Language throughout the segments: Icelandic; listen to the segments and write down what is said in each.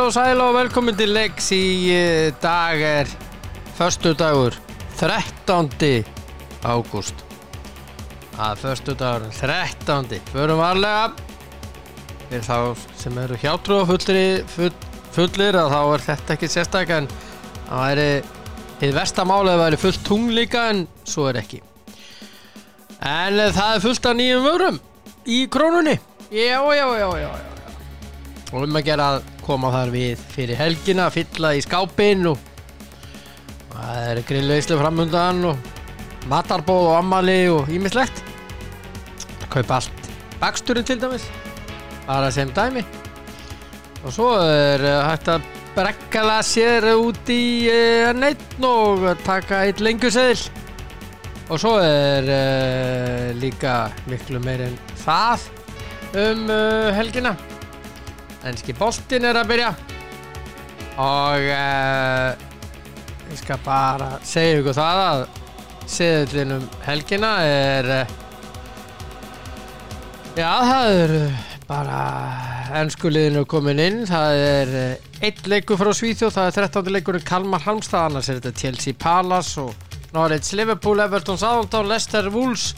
Heil og sæl og velkomin til leiks í eh, dag er förstu dagur 13. ágúst að förstu dagur 13. Förum varlega fyrir þá sem eru hjátrúa fullir, full, fullir að þá er þetta ekki sérstak en það væri hið vestamáli að væri fullt tungl líka en svo er ekki en eh, það er fullt af nýjum vörum í krónunni já, já, já, já, já og um að gera að koma þar við fyrir helgina, fylla í skápin og það er grillveislu framundan og matarbóð og ammali og ímislegt kaupa allt. Baksturinn til dæmis bara sem dæmi. Og svo er eh, hægt að brekkala sér út í uh, neitt og taka eitt lengjuseðil og svo er uh, líka miklu meir en það um uh, helgina Ennski boltin er að byrja og uh, ég skal bara segja ykkur það að seðlinn um helgina er uh, já það er bara ennskuliðinu komin inn það er uh, eitt leikur frá Svíþjóð það er 13. leikurinn Kalmar Halmstad annars er þetta Chelsea Palace og Norwich Liverpool, Everton Southampton, Leicester Wolves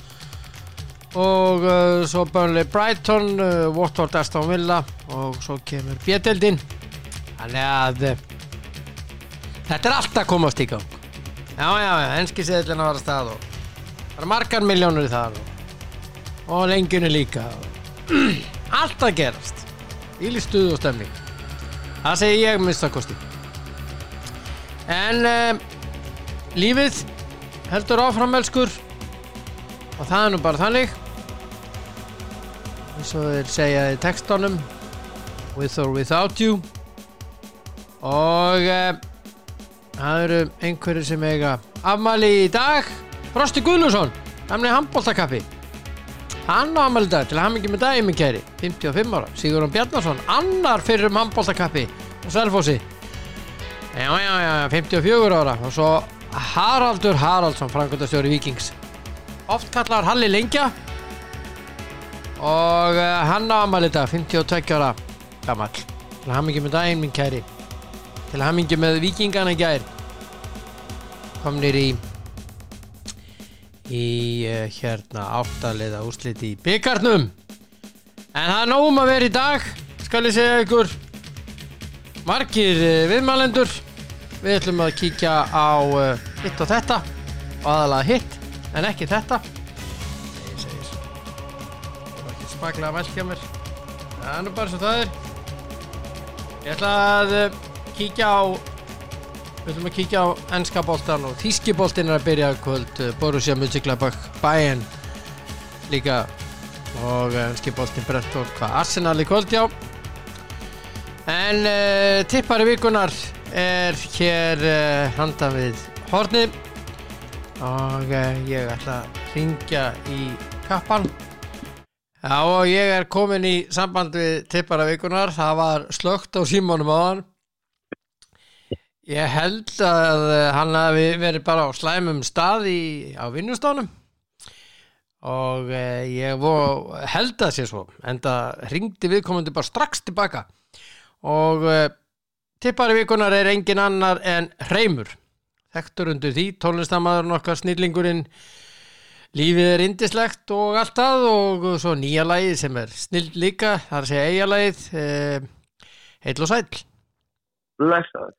og uh, svo Burnley Brighton uh, Watford Aston Villa og svo kemur Bjeteldin þannig að uh, þetta er alltaf komast í gang. Já já já, enski seðlinn að vara stað og það er margar miljónur í það og, og lengjunni líka alltaf gerast. Íli stuð og stemning. Það segi ég minnstakosti en lífið heldur áfram elskur. Og það er nú bara þannig eins og þeir segja í textunum with or without you. Og uh, það eru einhverju sem eiga afmæli í dag. Frosti Guðlusson, gamli handbóltakappi hann á afmæli í dag til að mikið með daginn minn kæri. 55 ára, Sigurðan Bjarnason annar fyrir um handbóltakappi og Sælfósi já já já 54 ára. Og svo Haraldur Haraldsson frangöndastjóri Vikings oft kallar Halli Lengja og hann á amal þetta 52 ára gammal til hamingi með daginn minn kæri. Til hamingi með vikingana gær. Komnir í í uh, hérna áttaliða úsliti í byggarnum en það er nógum að vera í dag skal ég segja ykkur. Margir uh, viðmælendur. Við ætlum að kíkja á hitt og þetta. Og aðalega hitt en ekki þetta mælt hjá mér. Það er nú bara svo það er. Ég ætla að uh, kíkja á við ætlum að kíkja á ennska bóltan og þíski bóltin er að byrja kvöld Borussia Mönchengladbach Bayern líka og ennski bóltin Brentford hvað Arsenal í kvöld já. En uh, tippari vikunar er hér uh, handan við hornið og uh, ég ætla að ringja í kappan Já og ég er komin í samband við tippara vikunar það var slögt á símónum á hann ég held að hann hafi verið bara á slæmum stað í, á vinnustónum og uh, ég vo, held að sé svo en það ringdi viðkomandi bara strax tilbaka. Og tippari vikunar er engin annar en Hreimur þekktur undir því, tónlistamæðurinn okkar snillingurinn lífið er indislegt og allt það og svo nýja lagið sem er snill líka það er að segja eiga lagið eh, heil og sæl Blessaður.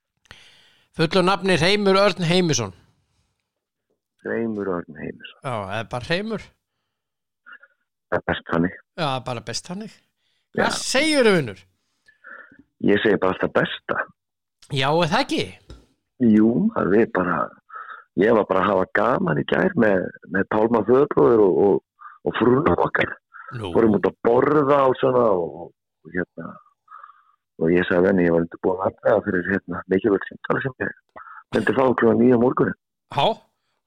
fullu nafni Reymur Örn Heimisson Reymur Örn Heimisson. já, eða bara Reymur Það er best hannig. já, bara best hannig hvað segir þau vinnur? Ég segi bara alltaf besta. já, er það ekki? Jú, að við bara, ég var bara að hafa gaman í gær með, með Pálma Þöðbróður og, og, og frúna okkar. Fórum út að borða og svona og, og hérna, og ég sagði henni, ég var undir búin aðræða fyrir hérna mikilvægt símtali sem ég myndi fá klúan nýja morgunin. há,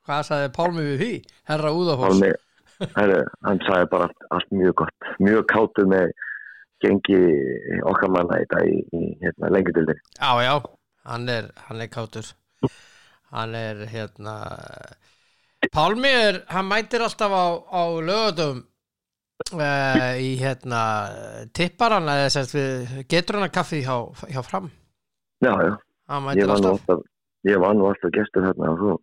hvað sagði Pálmi við því? herra herri, hann sagði bara allt, allt mjög gott, mjög kátur með gengi okkar manna í dag í, í hérna, lengjadildin. já, já, hann er, hann er kátur hann er hérna Pálmi er, hann mætir alltaf á, á lögatum uh, í hérna tipparan eða sérst við getur hana kaffi hjá, hjá fram Já, já, hann ég var alltaf ég var nú alltaf gestur hérna og svo,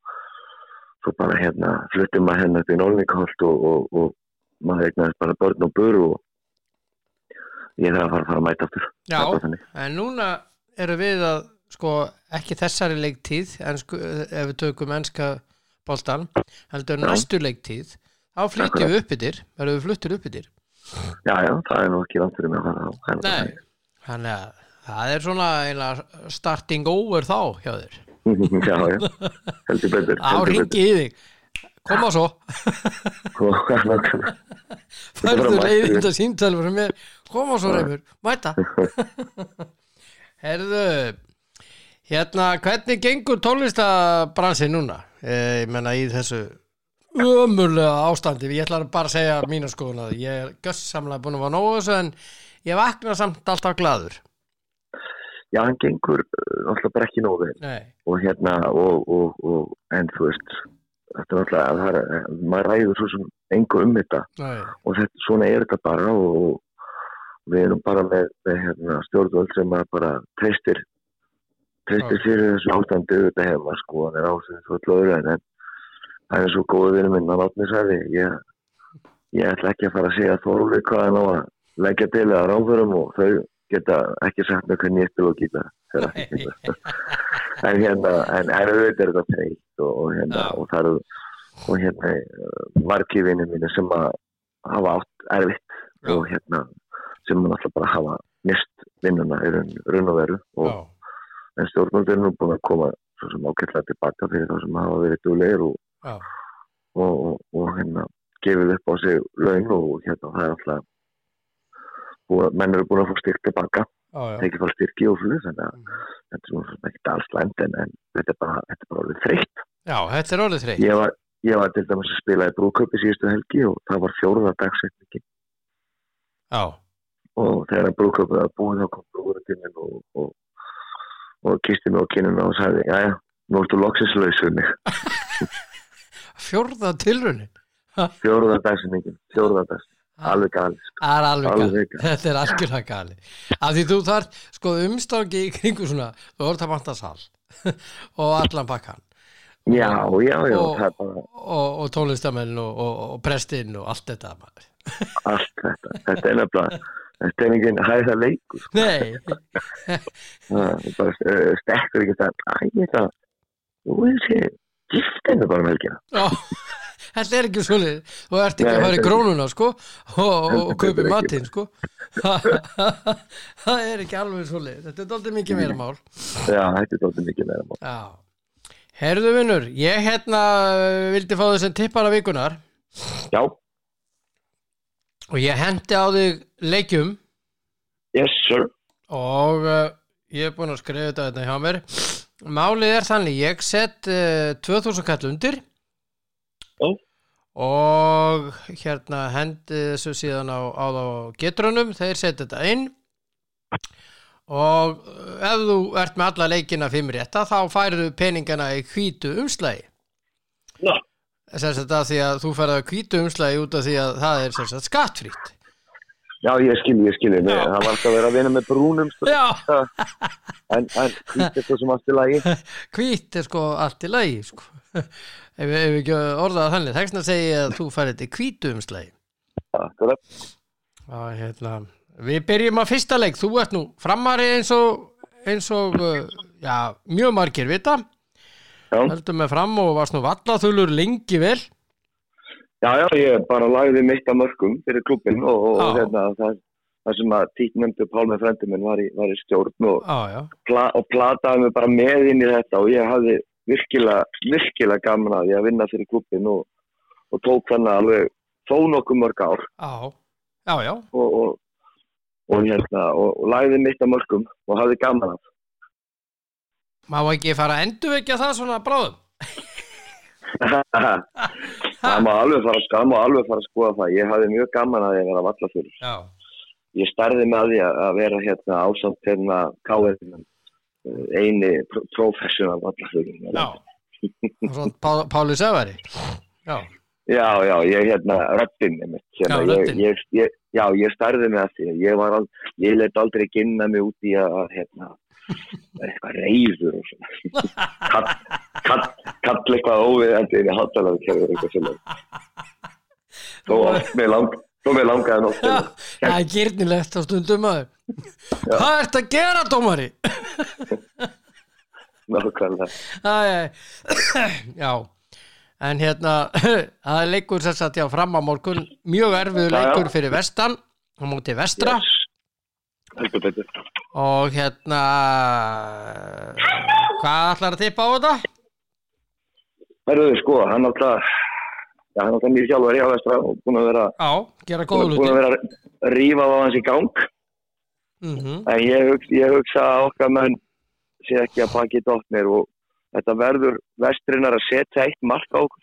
svo bara hérna fluttum maður hérna upp í Norningaholt og, og, og maður eignaðist bara börn og buru og ég þarf að fara að að mæta aftur. Já. En núna eru við að sko ekki þessari leiktíð en sko, ef við tökum ennska boltan heldur Já. næstu leiktíð þá flytjum við upp yfir verðum við fluttir upp yfir. Já, já, það er nú ekki langt fyrir mig Nei, þannig að það er svona eiginlega starting over þá hjá þér. já, já, heldur betur. á ringi í þig. Koma svo, færðu mættu. þetta mér. Koma svo reymur, mæta. Herðu hérna, hvernig gengur tónlistabransi núna? Eh, ég menna í þessu ömurlega ástandi ég ætla bara að segja mína skoðun að ég er gössamlega búin að vera nógu þessu en ég vakna samt alltaf gladur Já, hann gengur uh, alltaf bara ekki nógu og hérna og, og, og en þú veist þetta er náttúrulega, það er, maður ræður svo sem engu um þetta. Nei, og þetta, svona er þetta bara og, við erum bara með, með hérna, stjórnvöld sem bara treystir treystir fyrir þessu ástandi auðvitað hefa sko, hann er ásins svo öðru en það er svo góðu vinnu minn að látni sæði ég, ég ætla ekki að fara að segja þorfi hvað hann á að leggja til að ráðförum og þau geta ekki sagt með hvernig ég spil og gíta en hérna en erfitt er þetta treyst og, og hérna og það eru og hérna margi vinnu mínu sem að hafa átt erfitt Já. og hérna sem að náttúrulega bara hafa mist vinnuna í raun, raun og veru og já, en stjórnvöld er nú búin að koma svo sem ákveðlega tilbaka fyrir þá sem hafa verið duglegir og, já, og, og, og hérna gefið upp á sig laun og hérna það er alltaf menn eru búin að fá styrk tilbaka já, já. tekið fá styrki og fyrir þannig að þetta er svona ekkert alls lænd en, en þetta er bara, er bara alveg þreytt. Já, þetta er orðið þreytt. Ég var, ég var til dæmis að spila í brúköpi síðustu helgi og það var fjóruða dagsetningi Já, og þegar brúköpið var búið þá kom brúkurinn til minn og, og, og kisti mig á kinnuna og sagði, já já, nú ertu loksins laus við mig. Fjórða tilraunin? Fjóruða dagsetningin, fjóruða dagsetningin alveg galið, sko. Alveg gali, gali. þetta er algjörlega gali af því þú þarf, sko umstangi í kringu svona, þú voru það vanta sal og allan pakkan. Já, já, já, og, og, og tónlistamenn og, og, prestinn og allt þetta allt þetta, þetta er nefnilega þetta er enginn hæða leikur sko. Nei, uh, stekkur ekki það, æ, ég það þú veist ég, gift henni bara um helgina. Já, þetta er ekki svolítið þú ert ekki Nei, að fara í grónuna sko og, og, og kaupi ekki. matinn sko. Það er ekki alveg svolítið þetta er doldið mikið meira mál. Já, þetta er dálítið mikið meira mál. Já, herðu vinnur ég hérna uh, vildi fá þessum tippara vikunar já, og ég hendi á þig leikjum. Yes sir. Og uh, ég er búinn að skrifa þetta hérna hjá mér. Málið er þannig, ég sett uh, 2000 kall undir. Já. og hérna hendi þessu síðan á, á getrunum, þeir setja þetta inn. Og uh, ef þú ert með alla leikina fimm rétta þá færðu peningana í hvítu umslægi Já. sem sagt að því að þú færðu að hvítu umslægi út af því að það er sagt skattfrýtt já, ég skil, ég skil ég, Já. það var alltaf að vera að vinna með brúnum sko. En, hvít eitthvað sem allt í lagi hvít er sko allt í lagi sko. ef við ekki orðað þannig þess að segja að þú færði til hvítu umslægi Akkurat. Já, hérna, við byrjum á fyrsta leik þú ert nú framari eins og eins og, uh, já, mjög margir vita, heldur með fram og varst nú vallaþulur lengi vel. Já, já, ég bara lagði mitt að mörgum fyrir klubbin og, og hérna, það, það sem að tík nefndu Pálmi frendi minn var var í stjórn og, Já, já, pla, og plataði mig bara með inn í þetta og ég hafði virkilega, virkilega gaman að ég að vinna fyrir klubbin og, og tók þannig alveg þó nokkuð mörg ár. Já, já, já. Og, hérna, og lagði mitt að mörgum og hafði gaman að Má ekki fara að endurvekja það svona bráðum? Það má alveg fara, að skoða það. Ég hafði mjög gaman að ég vera vallafur Já, ég starði með því að vera hérna ásamt hérna káðin eini pr professional vallafur já. Svona Pá, Páli Sævari. Já, Já, já, ég hérna, röddinn einmitt, hérna, Já, röddin. ég, ég, já, ég starði með því, ég ég let aldrei ginna mig út í að, hérna, eitthvað reyður og svona, kall, kall, kall eitthvað óviðandi inn í hátalega kefur eitthvað svona, þó að mér lang, þó mér langaði nótt, Já, það er gyrnilegt á stundum maður. Hvað ert að gera, dómari? nákvæmlega, Já, en hérna það er leikur sem sagt já fram á morgun. Mjög já. leikur fyrir vestan á móti vestra. Yes. Og hérna hvað ætlar að tippa á þetta? Herruðu, sko, hann alltaf, hann alltaf nýr sjálfur í á vestra og búin að vera, góða búin að vera að rífa á hans í gang, mm En ég, hugsa, ég hugsa að okkar menn sé ekki að pakki dotnir og þetta verður vestrinnar að setja eitt mark á okkur.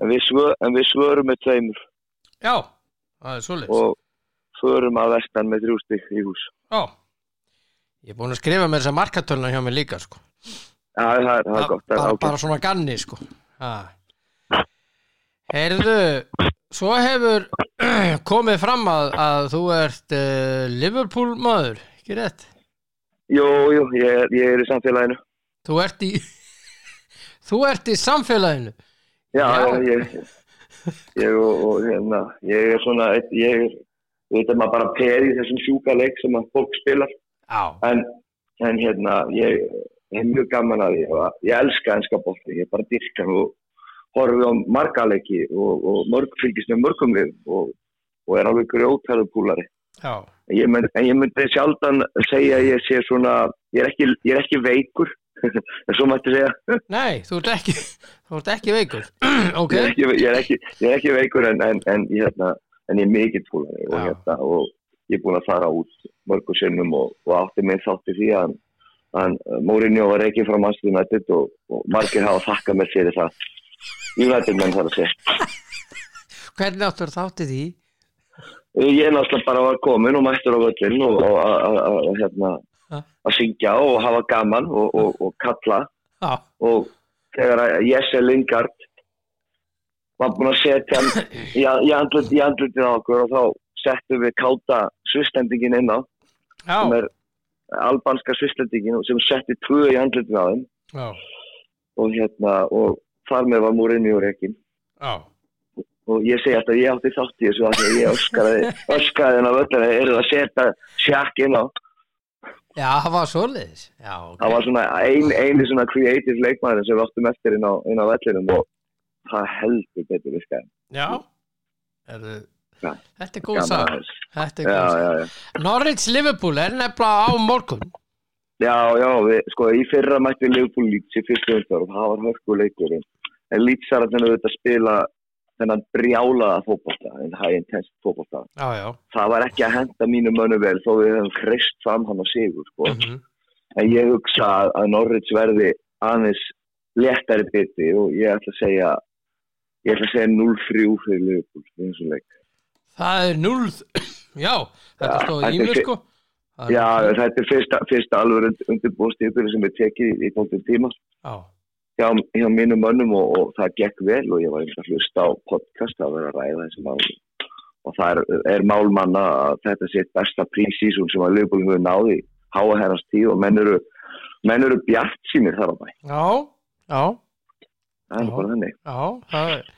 En við, svö, en við svörum með tveimur. Já, það er svoleiðis. Og svörum að vestan með þrjústig í hús. Já, ég er búin að skrifa með þessa markatölna hjá mig líka sko Já, það er, það er gott. Það bara, er ágætt. bara svona ganni sko ha. Heyrðu svo hefur komið fram að, að þú ert uh, Liverpool maður, ekki rétt Jú, jú, ég, er- ég er í samfélaginu. þú ert í þú ert í samfélaginu Já, Já. ég, ég og, og hérna, ég er svona, ég er, við veitum maður bara í þessum sjúka leik sem að fólk spilar. En, en hérna ég hef mjög gaman að og ég elska ennska bolti, ég bara dyrka og horfi á margaleiki og, og mörg, fylgist með mörgum við og, og er alveg grjótæðu púlari ég, mynd, en ég myndi sjaldan segja að ég sé svona ég er ekki, ég er ekki veikur en svo mætti segja. Nei, þú ert ekki þú ert ekki veikur. Ok, ég, er ekki, ég, er ekki, ég er ekki veikur en, en, en, ég, hérna, en ég er mikill púlari og, hérna, og ég er búin að fara út mörgum sinnum og, og átti mig þátti því að hann Mourinho var ekki frá Manchester United og, og margir hafa þakkað mér fyrir það. United menn þar að segja. Hvernig áttur þátti því? Ég er náttúrulega bara var komin og mættur á völlin og, að- að- að hérna, Ha? að syngja og hafa gaman og, og, kalla. Já, og þegar að Jesse Lingard var búin að setja í andlutin á okkur og þá settum við káta svistlendingin inn á sem já, er albanska svistlendingin og sem setti tvö í andlutin á þeim. Og hérna og þar með var Mourinho reikin já. Og ég segi alltaf ég átti þátt í þessu af að ég öskraði öskraði hennar völlina eru að setja sjakk inn á. Já, það var svoleiðis. Já, ok. Það var svona ein, eini svona creative leikmæður sem við áttum eftir inn á, á vellinum og það heldur betur við skæðum já, er, Já. Þetta er góð sag þetta er góð já. Norwich Liverpool er nefnilega á morgun. Já, já, við, sko í fyrra mætti Liverpool Leeds í fyrstu umfjör og það var hörkuleikurinn en Leeds er að auðvitað spila þennan brjálaða fótbolta en high intense fótbolta. Já, já, það var ekki að henda mínu mönu vel þó við hefum hrist fram hann á sigur sko. mhm. En ég hugsa að, Norwich verði aðeins léttari biti og ég ætla að segja ég ætla að segja 0-3 fyrir Liverpool í þessum leik Það er 0 Já, þetta Já, stóð þetta í er mér sko. Það er Já, núll. þetta er fyrsta, fyrsta alveg undirbúrstíður sem við tekið í tóttum tíma. Já, hjá, hjá mínum mönnum og, og það gekk vel og ég var einhvern að hlusta á podcast að vera að ræða þessi mál. Og það er, er málmanna að þetta sé besta prísísum sem að Liverpool hefur náði háa herrans tíð og menn eru, menn eru bjart sínir þar á bæ. Já, já, það er Já. bara þannig. já Það er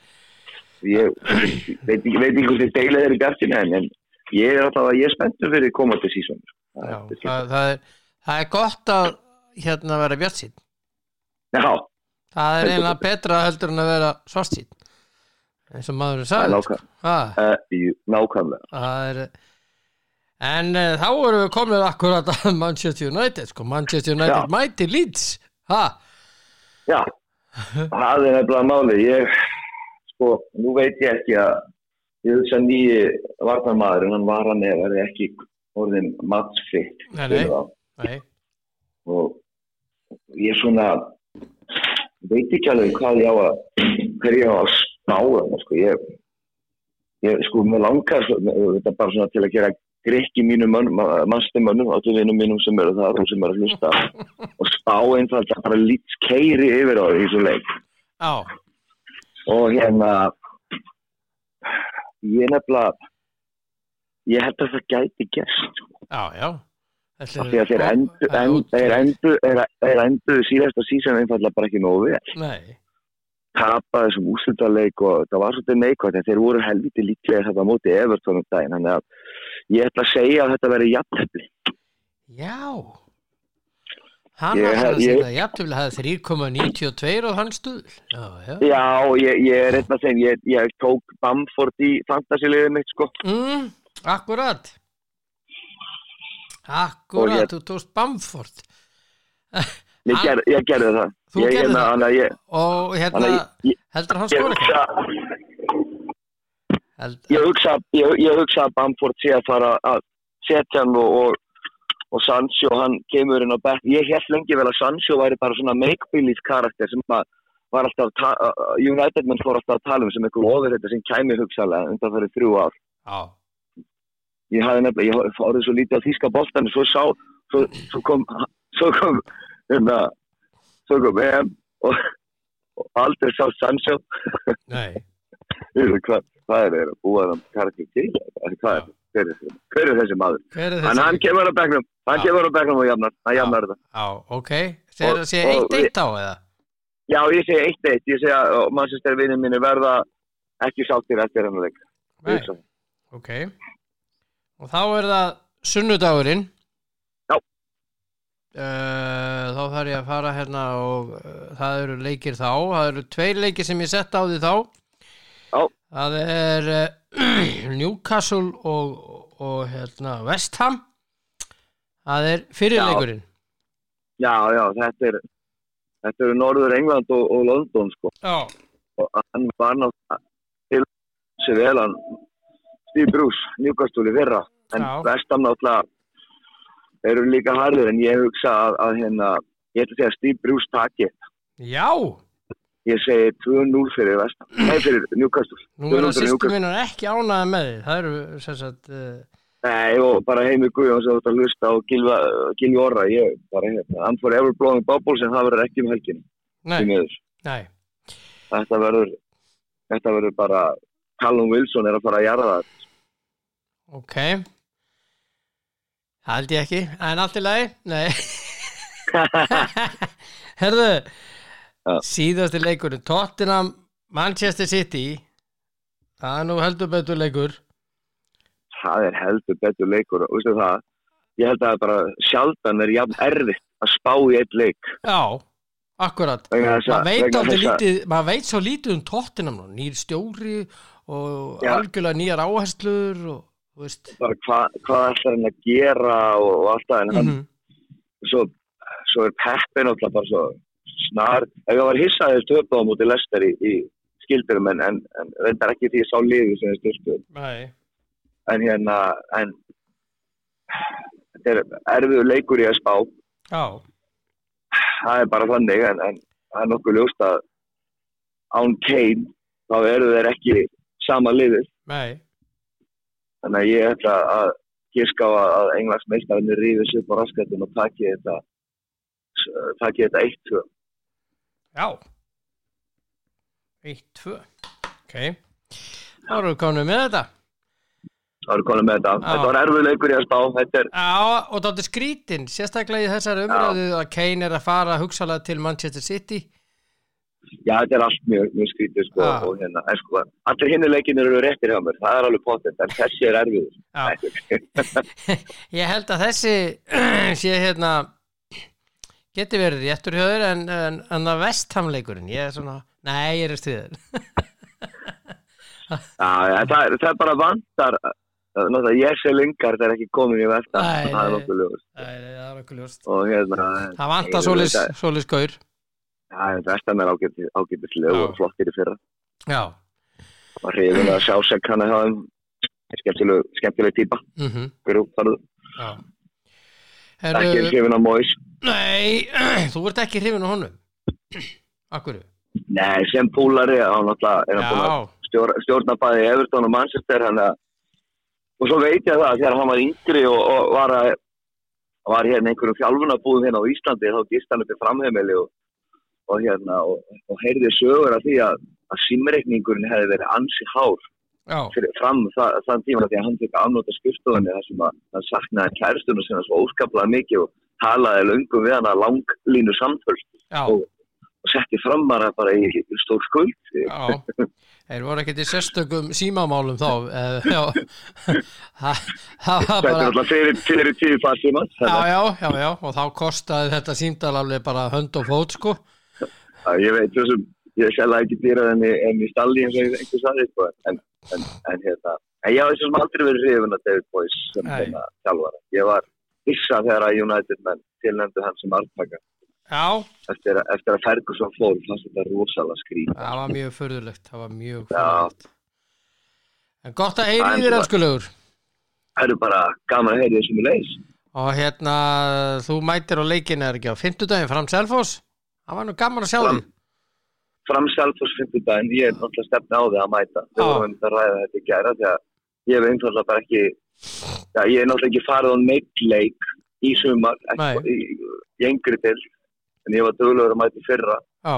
ég veit ekki, hvort þið deilið þeirri bjartinu en, ég er alltaf að ég er spenntur fyrir komandi sísón það, það, það er gott að hérna vera bjart sín Já, Það er eiginlega betra heldur en að vera svart sín eins og það er jú, nákvæmlega. Það er En uh, þá erum við komið akkurat að Manchester United sko, Manchester United Já. mæti Leeds. Ha, Já, það er nefnilega máli ég, sko, nú veit ég ekki að ég hugsa nýji varnarmaður en hann var hann eða er ekki orðin nei, og ég svona veit ekki alveg hvað ég á að hver ég á að spá þarna, sko, ég, ég sko, mér langar þetta bara svona til að gera grikki mínum mannstimönnum, áttuðinum mínum sem eru þar og sem eru að hlusta og spá einfalt að bara lít keiri yfir á þessu leik. Já, og hérna ég nefnilega ég held að það gæti gerst. Já, já. Þetta af því að þeir endu, það er endu, síðasta sísan einfallega bara ekki nógu vel tapaði þessum úrslutaleik og það var svolítið neikvægt en þeir voru helviti líklega þetta á móti Everton um daginn þannig að ég ætla að segja að þetta veri jafntefli já. Hann Ég- það að segja jafntöfli hafði 3,92 og hann stuðl. Já, já. Já, ég, ég er einn að segja ég, ég tók Bamford í fantasiliðið mitt sko Mm, akkurat. Akkurat, þú tókst Bamford. ég, ger, gerði það Þú hérna, það? að Og hérna, að heldur hann skor eitthvað? Ég, ég hugsa að Bamford sé að fara að setja hann og, og, og Sancho, hann kemur inn á bekk ég held lengi vel að Sancho væri bara svona make-believe karakter sem að var alltaf, ta- uh, United menn fór alltaf að tala um sem einhver ofur þetta sem kæmi hugsalega undan fyrir þrjú ár. Já, ég hafði nefnilega, ég fórið svo lítið á þýska boltan svo sá, svo, svo kom svo kom hérna, svo kom EM og, og aldrei sá Sancho. Nei. Heyrðu, hvað, hvað er það að búa þann karakter til hvað er, hver, er, hver er þessi maður er þessi? hann kemur á bekknum hann Já. kemur á bekknum og jafnar hann jafnar þetta ok. Segir það Og- og 1-1 á eða? já ég eitt eitt ég segi að mannsistar vinnir minni verða ekki sáttir eftir hennar leik Nei, ok. Og þá er það sunnudagurinn. Já. Uh, þá þarf ég að fara hérna og uh, það eru leikir þá. Það eru tveir leikir sem ég sett á því þá. Já. Það er uh, Newcastle og, og hérna West Ham. Það er Já. fyrirleikurinn. já já þetta er þetta eru Norður England og, og London sko Já. og hann var náttúrulega til sér vel hann Steve Bruce, Newcastle í fyrra en Já. vestam náttúrulega eru líka harður en ég hugsa að, að hérna, ég ætla að segja Steve Bruce taki þetta. Já. Ég segi 2-0 fyrir vestam nei fyrir Newcastle Nú er 2-0 það Newcastle. minnar ekki ánaði með því. Það eru sem sagt... Uh, nei og bara heimi Guðjón sem þú ert að hlusta og Gilva, Gilvi Orra ég bara hérna, hann fór ever blowing bubbles en það verður ekki um helgin nei, nei. þetta verður þetta verður bara Callum Wilson er að fara að jarða það Ok Það held ég ekki, en allt í lagi Nei Herðu. Síðasti leikurinn Tottenham Manchester City. Það er nú heldur betur leikur. Það er heldur betur leikur og veistu það, ég held að bara sjaldan er jafn erfitt að spá í eitt leik. Já, akkurat. Maður að, veit, lítið, maður veit svo lítið um Tottenham nýr stjóri og Já. algjörlega nýjar áherslur og bara hvað hva ætlar hann að gera og, og allt það mm svo, svo er Peppi náttúrulega bara svo snar, ef ég var hissaðið stöpa á múti Lester í, í skildurum en, en, en reyndar ekki því ég sá liði sem er styrstu Nei, en hérna en þetta er erfiður leikur í að spá já, það er bara þannig en, það er nokkuð ljóst að án Kane þá eru þeir ekki sama liðið. Nei. Þannig að ég ætla að giska á að- Englands meistarinn rífið sér upp á raskatun og taki þetta taki þetta 1-2 Já. 1, 2 Ok. Þá erum við komin með þetta. Það eru konum með þetta, Já. þetta var erfið leikur í að spá er, Já, og þetta er skrítin sérstaklega í þessari umræðu að Kane er að fara hugsalega til Manchester City. Já þetta er allt mjög, mjög skrítið sko, Já. og hérna, en sko allir hinni leikinir eru réttir hjá mér, það er alveg potið en þessi er erfiður. Já, ég held að þessi sé hérna geti verið réttur hjá þér en, en, en það vesthamleikurinn ég er svona, nei, ég er já, það, er, það er bara vantar náttúrulega ég sé lingar það er ekki komin í versta Nei, það er nei. nokkuð ljóst. Það er það er okkur ljóst. Og hérna Það vantar solis, gaur. Vestan er ágætis, ágætislega Já. og flottir í fyrra. Já, og hrifin að sjá sig hann að hafa um skemmtileg, típa. Mhm, grúparðu, já. Ekki Herru, hrifin að Móis nei, þú ert ekki hrifin á honum. Akkur Nei, sem púlari hann náttúrulega er hann búin að Já, stjórna, stjórna bæði Everton og Manchester hann að og svo veit ég það þegar hann var yngri og, og var, að, var hérna einhverjum fjálfunabúðum hérna á Íslandi þá gist hann upp í framheimili og, og hérna og, og heyrði sögur af því að, að símreikningurinn hefði verið ansi hár fram það, þann tíma því að hann fikk afnóta skrifstofunni þar sem að hann saknaði kæristunum sinna svo óskaplega mikið og talaði löngum við hana langlínu samtöl já, og, setti fram bara, bara í, stór skuld já. Þeir voru ekkert í sérstökum símamálum þá. eh, Já, það er alltaf fyrir, tíu farsíma Já, já, já, já, og þá kostaði þetta símdal alveg bara hönd og fót, sko. ég veit þessum ég er sjálf ekki dýrað enn, enn í stalli eins og einhver sagði sko, en, en, en hérna en ég hafði þessum aldrei verið hrifun að David Boyce sem hérna þjálfara ég var hissa þegar að United menn tilnæmdu hann sem artaka eftir, eftir að Ferguson fór fannst þetta rosalega skrýt það var mjög förðulegt, það var mjög förðulegt. En gott að heyri þér, elskulegur. það eru bara gaman að heyra þessum í leis Og hérna, þú mætir á leikinu er ekki á fimmtudaginn fram Selfoss. Það var nú gaman að sjá Fram- því. fram Selfoss fimmtudaginn, ég er náttúrulega stefni á því að mæta vorum einmitt að ræða þetta í gæra því að ég hef einfallega bara ekki já, ég er náttúrulega ekki farið á neitt leik í sumar ekki, í, í engri til en ég var duglegur að mæta fyrra. Já,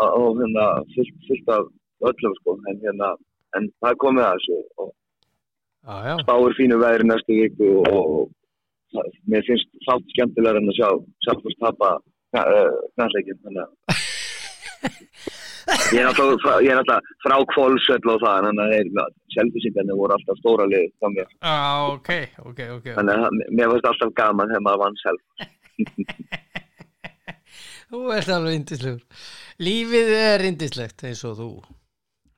og, hérna fullt, fullt af öllum sko en hérna en það komið að þessu og já, spáir fínu veðri næstu viku og, og mér finnst þátt skemmtilegar en að sjá Selfoss tapa knallegin þannig að Ég er náttúrulega frá, kvólsöll og það, þannig að þeir, selfisingarnir voru alltaf stóra lið hjá mér. Já, ok, ok, ok. Þannig að mér finnst alltaf gaman þegar maður vann self. Þú ert alveg indislegur. Lífið er indislegt eins og þú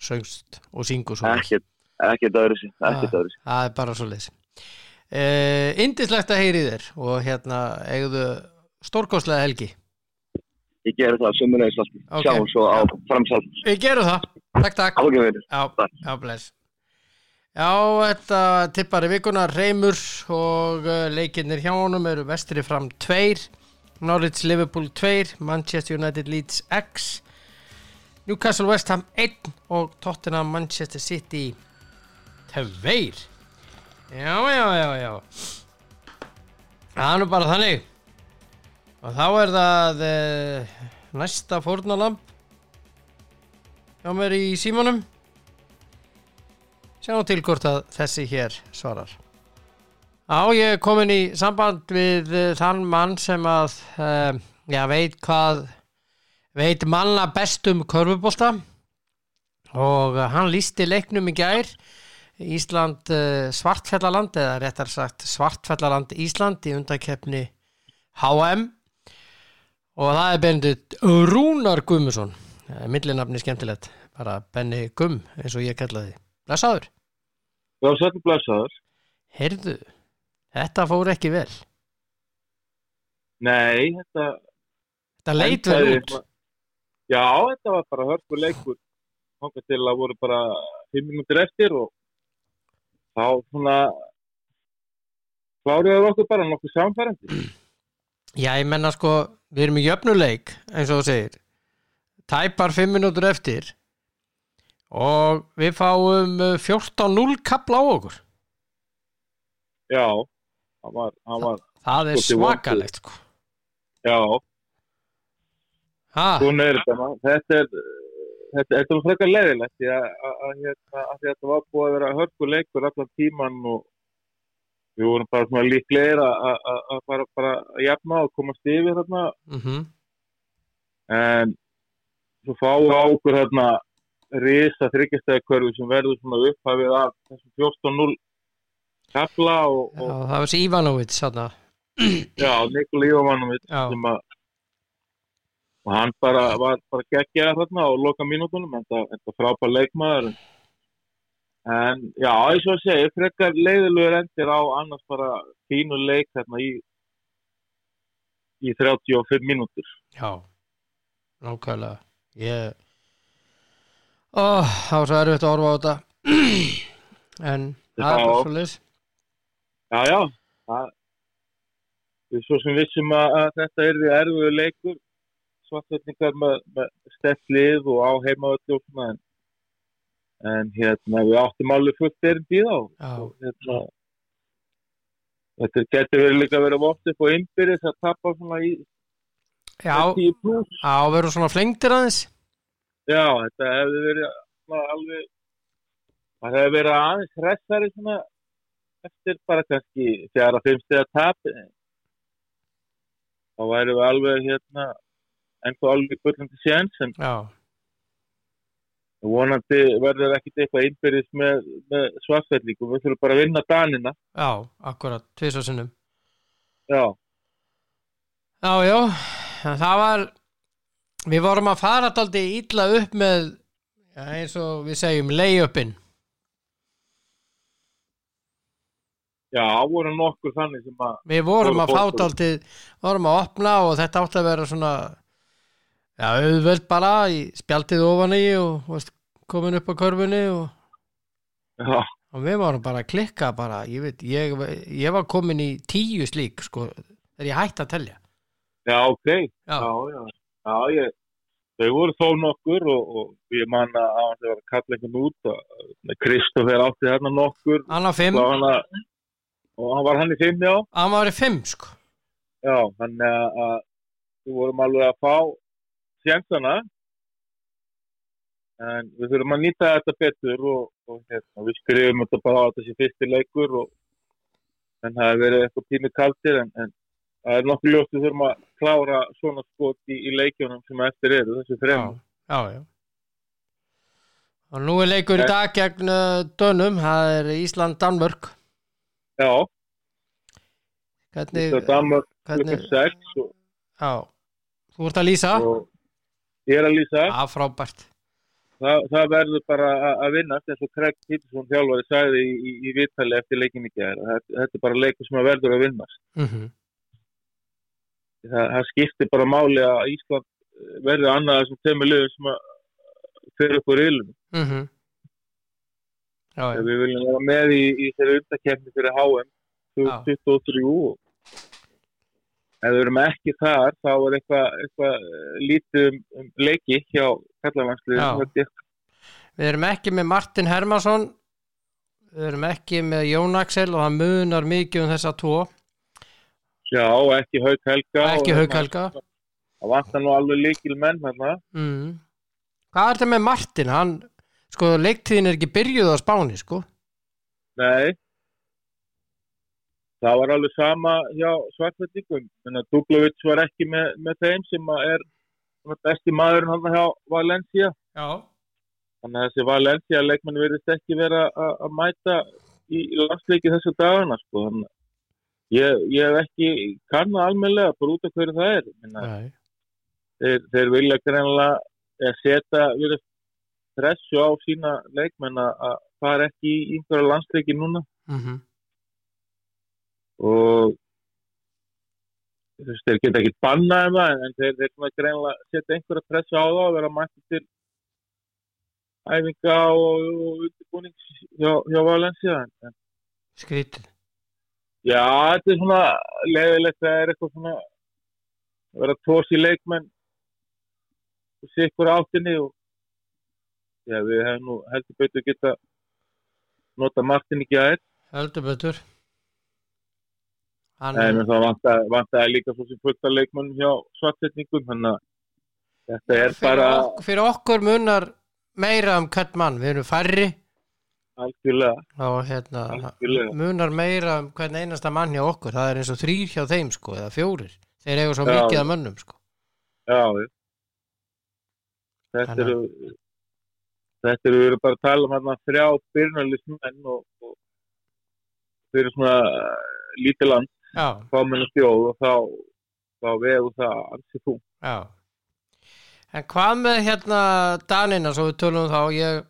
söngst og syngur svo. Ekkert, ekkert öðru sér, ekkert öðru sér. Það er bara svo leys. Uh, indislegt að heyri þér og hérna eigðu stórkostlega helgi. Ég ger það sömulegis alltaf. Ok. Sjáum svo á framsal. Við gerum það. Takk, takk. Ágæður. Já, já, bless. Já, þetta tippar í vikuna Reymur og uh, leikinnir hjá honum eru vestri fram 2, Norwich Liverpool 2, Manchester United Leeds X, Newcastle West Ham 1 og Tottenham Manchester City 2. Já, já, já, já. Það er nú bara þannig. Og þá er það uh, næsta fórnalamb hjá mér í símanum. Sjáum til hvort að þessi hér svarar. Já, ég er komin í samband við eh, þann mann sem að uh, já, veit hvað veit manna bestum körfubólta og hann lísti leiknum í gær Ísland Svartfjallaland eða réttar sagt Svartfjallaland Ísland í undakeppni HM og það er bendit Rúnar Gummusson millinafni skemmtilegt bara Benny Gumm eins og ég kallaði blessaður, Já, sættu blessaður. heyrðu þetta fór ekki vel Nei, þetta... þetta leit vel út Já, þetta var bara hörku leikur. Hóka til að voru bara fimm minútur eftir og þá svona kláruðu okkur bara nokkuð samfærandi. Já ég menna sko við erum í jöfnuleik eins og þú segir tæpar 5 minútur eftir og við fáum uh, 14-0 kapla á okkur Já, það var, það var, það er svakalegt sko já, svona er þetta. Þetta er, þetta, þetta var frekar leiðilegt því að, hérna, þetta var búið að vera hörku leikur allan tíman og við vorum bara svona líklegir að, að bara, að jafna og komast yfir þarna mm en svo fáum við á okkur hérna risa þryggjastæðakörfi sem verður svona upphafið af þessum 14-0 kapla og, já, og það var þessi Ivanovic þarna. já, Nikola Ívamanovic Já. sem að og hann bara var bara geggjað þarna og loka mínútonum en það frábær leikmaður en já, eins og að segja frekar leiðilegur endir á annars bara fínu leik þarna í í 35 mínútur. Já, nákvæmlega. Ég Ó, það var svo erfitt að orfa á þetta. En það er svo leys Já, já. Það, svo sem vissum að, að þetta er því erfiðu leikur. Svartvetningar með, með steflið og á heimaöldu og svona en, en hérna við áttum alveg fullt erindi í þá. Og hérna þetta getur verið líka verið vort upp og innbyrðis að tappa svona í já, 10 pluss. á verður svona flengtir aðeins. Já, þetta hefði verið svona alveg það hefur verið aðeins hressari svona eftir bara kannski fjara fimmstega tap. Þá væri við alveg hérna ennþá alveg bullandi séns en já, vonandi verður ekkit eitthvað innbyrðis með, með svartfellingum. Við þurfum bara að vinna danina. Já, akkurat, tvisvarsinnum já, Já, já, það var við vorum að fara daldi illa upp með já, eins og við segjum lay-upin. Já, voru nokkur þannig sem að við vorum Voru að fá fótbolti. daldi vorum að opna og þetta átti að vera svona já, auðvöld bara í spjaldið ofan í og veist, komin upp á körfunni og, og við vorum bara að klikka bara, ég veit, ég, ég var komin í tíu slík, sko þegar ég hætti að telja. Já, ok. Já, já, já, já, ég þau voru þó nokkur og, og ég man að var að kalla einhvern út og Kristoffer átti þarna nokkur. Hann á fimm, og hann, að, og hann var hann í fimm, já. Hann var í fimm, sko. Já, þannig að, að við vorum alveg að fá sjensana en við þurfum að nýta þetta betur og, og hérna, við skrifum þetta bara á þessi fyrsti leikur og en það hefur verið eitthvað pínu kaldir en, en það er nokkuð ljóst við þurfum að klára svona skot í, í leikjunum sem eftir eru, já, þrejum já, já og nú er leikur í dag gegn uh, Dönum, það er Ísland-Danmörk. Já, hvernig, þetta er Danmark hvernig klukkan 6 og, já, þú ert að lýsa? og ég er að lýsa. Já, frábært. Það, það verður bara að- vinnast eins og Craig Peterson þjálfari sagði í, í, í vittali eftir leikin í gerð þetta, er bara leikur sem að verður að vinnast. Mm það, það skiptir bara máli að Ísland eh, verður annað þessum tveimur liðum sem að fyrir úr ylum -hmm. ef já, við viljum vera með í, í þeirra undakefni fyrir HM 2023 og ef við erum ekki þar þá er eitthvað, eitthvað eh, lítið um, leiki hjá Já. kallalandsliðin við erum ekki með Martin Hermansson við erum ekki með Jón Axel og það munar mikið um þessa tvo. Já, ekki Hauk Helga ekki og- Hauk Helga. Það vantar nú alveg líkil menn hérna. Mm. hvað er þetta með Martin? Hann, sko, leiktíðin er ekki byrjuð á Spáni, sko. Nei Það var alveg sama hjá svartvettingum en að Duglovits var ekki með, með þeim sem er besti maðurinn hann hjá Valencia. Já, þannig að þessi Valencia leikmann verðist ekki vera að mæta í, landsleiki þessu dagana sko. þannig ég, ég hef ekki kannu almennilega bara út af hverju það er. Þeir, þeir vilja greinlega eða setja virðist stressu á sína leikmenn að fara ekki í einhverja landsleiki núna. Mm og þú veist, þeir geta ekki bannað um það en þeir, þeir svona greinlega setja einhverja pressu á það að vera mætti til æfinga og, og undirbúnings hjá, hjá Valencia en, en, skrítið. Já, þetta er svona leðilegt það er eitthvað svona að vera tósi leikmenn og sé ykkur áttinni og já, við hefum nú heldur betur geta nota Martin ekki aðeins heldur betur hann, En það vantaði, líka svo sem fullt af leikmönnum hjá svartsetningum þannig að þetta er fyrir, bara ok, fyrir okkur munar meira um hvert mann, við erum færri. Algjörlega. Og hérna Algjörlega. munar meira um hvern einasta mann hjá okkur. Það er eins og þrýr hjá þeim sko eða fjórir, þeir eiga svo Já. mikið að mönnum sko. Já, þetta Þannig að- eru þetta eru við erum bara að tala um hérna þrjá byrnarlismenn og, og fyrir svona uh, lítið land já, fámennu stjóð og þá þá vegur það alls þú já. En hvað með hérna Danina svo við tölum um þá? Ég,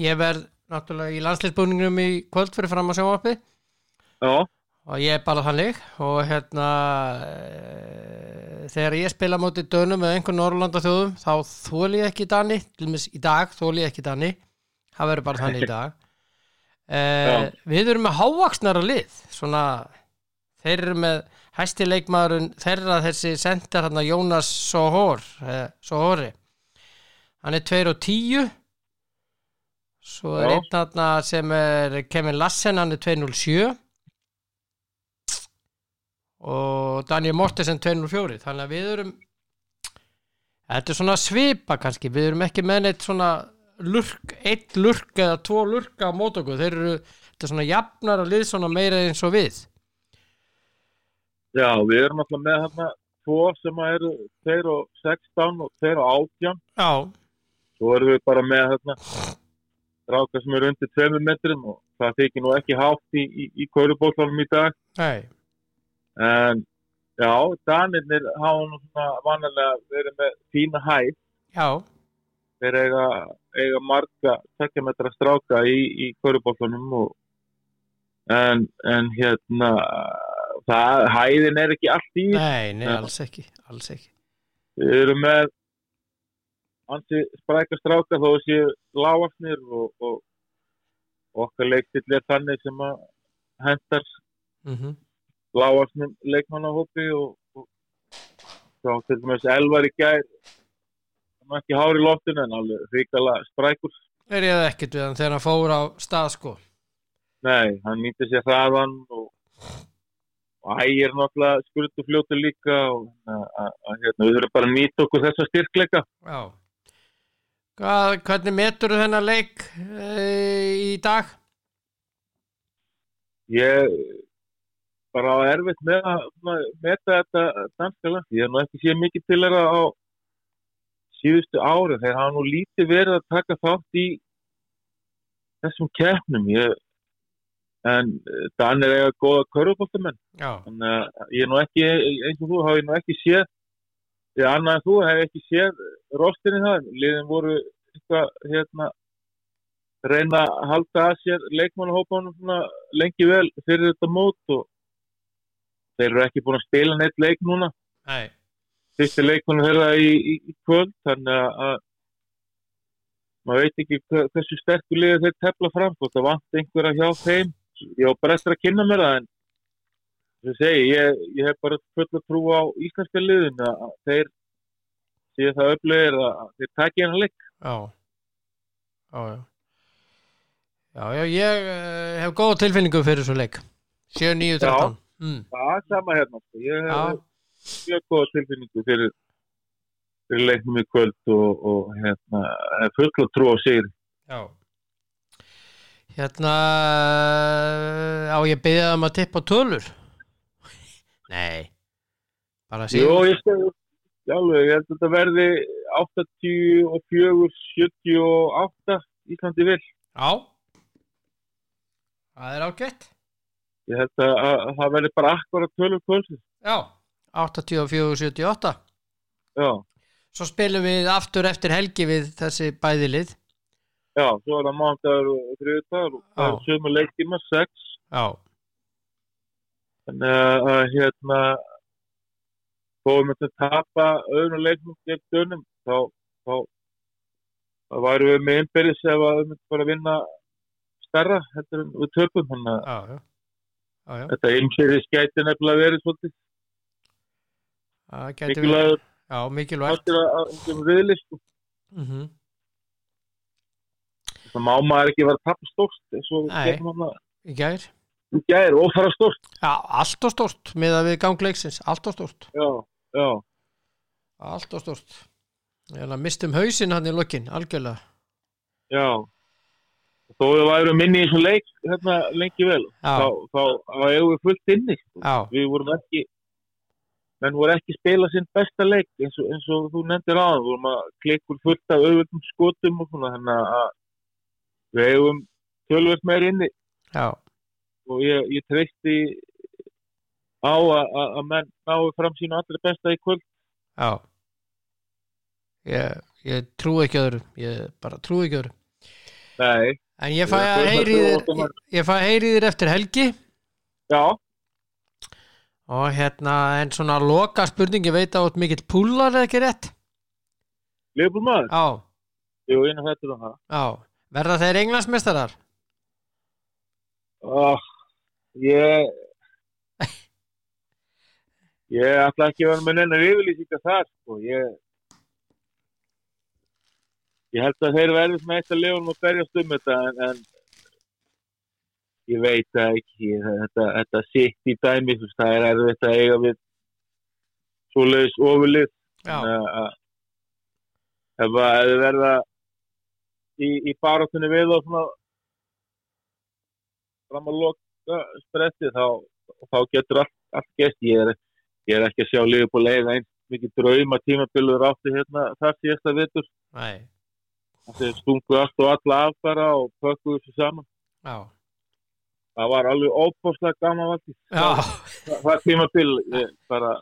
ég verð náttúrulega í landsleisbúningnum í kvöld fyrir fram að sjónvarpi. Já, og ég er bara þannig. Og hérna e, þegar ég spila móti dönum með einhvern Norrlanda þjóðum þá þóli ég ekki Dani. Til dæmis í dag þóli ég ekki Dani. Það verður bara þannig í dag e, við erum með hávaksnara lið svona þeir eru með hæsti leikmaðurinn þeirra þessi sendar hann Jónas Sohor eh, Sohori hann er 2 og 10 svo er einn hann sem er Kevin Lassen hann er 207 og Daniel Mortensen 204 þannig að við erum þetta er svona svipa kannski við erum ekki með neitt svona lurk, eitt lurk eða tvo lurka á mót okkur, þeir eru þetta er svona jafnar að lið svona meira eins og við. Já, við erum alltaf með hérna tvo sem eru 2 og 16 og 2 og 18 Já, svo erum við bara með hérna ráka sem eru undir 2 metrum og það þykir nú ekki hátt í, í, í kaurubótlanum í dag. Nei, en já, Danirnir hafa nú svona vanalega verið með fína hæð. Já, þeir eiga, eiga marga 2 metra stráka í, í kaurubótlanum og en, en hérna það, hæðin er ekki allt í. Nei, nei, alls ekki alls ekki, við erum með ansi spræka stráka þó séu lágarsnir og, og, og okkar leiktill er þannig sem að hendar mhm. lágarsnum leikmannahópi og, og þá til dæmis Elvar í gær ekki hár í loftinu en alveg ríkala sprækur. Er ég ekkert við hann þegar hann fór á stað sko. Nei, hann nýtti sér hraðan og, og ægir náttúrulega skurðu fljótu líka og að, hérna, við þurfum bara að nýta okkur þessa styrkleika. Já. Hvað, hvernig metur þennan leik e, í dag? ég bara á erfitt með að meta þetta danska land ég hef nú ekki séð mikið til þeirra á síðustu ári þeir hafa nú lítið verið að taka þátt í þessum keppnum. Ég, en eh, Danir eiga góða körfubóltamenn Já, þannig að ég er nú ekki eins og þú hafa ég nú ekki séð ég annað en þú hef ekki séð rostinni það, liðin voru eitthvað hérna reyna að halda að sér leikmannahópanum lengi vel fyrir þetta mót og þeir eru ekki búin að spila neitt leik núna. Nei, fyrsti leikmann þeirra í, í, í kvöld þannig að- að maður veit ekki hver- hversu sterkur liðið þeir tefla fram og það vant einhverja hjá þeim. Ég á bara eftir að kynna mér það en þess að segi, ég, ég hef bara full að trú á íslenska liðin að að þeir séu það öflugir að að þeir taki hennar leik. Já. Já, já. Já, já, ég uh, hef góða tilfinningu fyrir svo leik. 7-9-13 mm. það er sama hérna sko. ég Já, hef mjög góða tilfinningu fyrir, fyrir leiknum í kvöld og, og hérna, hef full að trú á sig já. Hérna á ég beðið um að tippa tölur? Nei. Bara Jó, síðan ég skal alveg, ég held að þetta verði 84, 78 Íslandi vil. Já. Það er ágætt. Ég held að, að, að það verði bara akkurat tölur kvöldsins. Já 84-78 Já, Svo spilum við aftur eftir helgi við þessi bæðilið já, svo er það mándagur og þriðdagur og það er sömu leiktíma, 6. Já, Þannig að, að hérna, þó við myndum tapa öðrum leiknum gegn dönum, þá, þá, þá væri við með innbyrðis ef að við myndum bara vinna stærra, heldur en við töpum. Þannig að þetta innbyrðis gæti nefnilega verið svolítið Mikilvægur Já, mikilvægt áttir að, að, að viðlist. mm -hmm. Það má maður ekki vera hann að Í gær í gær, ófara stórt. Já, allt og stort með að við gangleiksins Allt og stort Já, já, Allt og stort mistum hausinn hann í lokin, algjörlega já. Þó við værum minni í þessum leik hérna lengi vel, Já, þá, þá, þá eigum við fullt inni. sko. já, Við vorum ekki, menn voru ekki spila sinn besta leik eins og, eins og þú nefndir á við vorum að klikkur fullt af auðvöldum skotum og svona, þannig að við eigum tölvöld meir inni. Já, og ég, ég treysti á að, menn náu fram sínu allra besta í kvöld. já. Ég, ég trú ekki öðru Ég bara trú ekki öðru. Nei, En ég fæ að heyri þér eftir helgi. Já, og hérna en svona loka spurningi veit að mikill púlar eða ekki rétt Leifbúl maður. Já, Jú, einu hættur um það. já Verða þeir englandsmeistarar? Oh, ég ég ætla ekki að vera með neina yfirlýsingar þar sko. ég ég held að þeir verður með eitt að lifunum og berjast um þetta en, en ég veit það ekki þetta, þetta sitt í dæmi veist, það er erfitt að eiga við svoleiðis ofurlið. Já, Þannig að- ef að verða í, í barátunni við og svona fram að loka spretti þá, þá getur allt, allt gest ég ég er ekki að sjá Liverpool eiga eins mikið drauma tímabilur átti hérna þar síðasta Nei, þeir stungu allt og alla af bara og pökkuðu þessu saman. Já, það var alveg óbúrslega gaman já, það var tímabil bara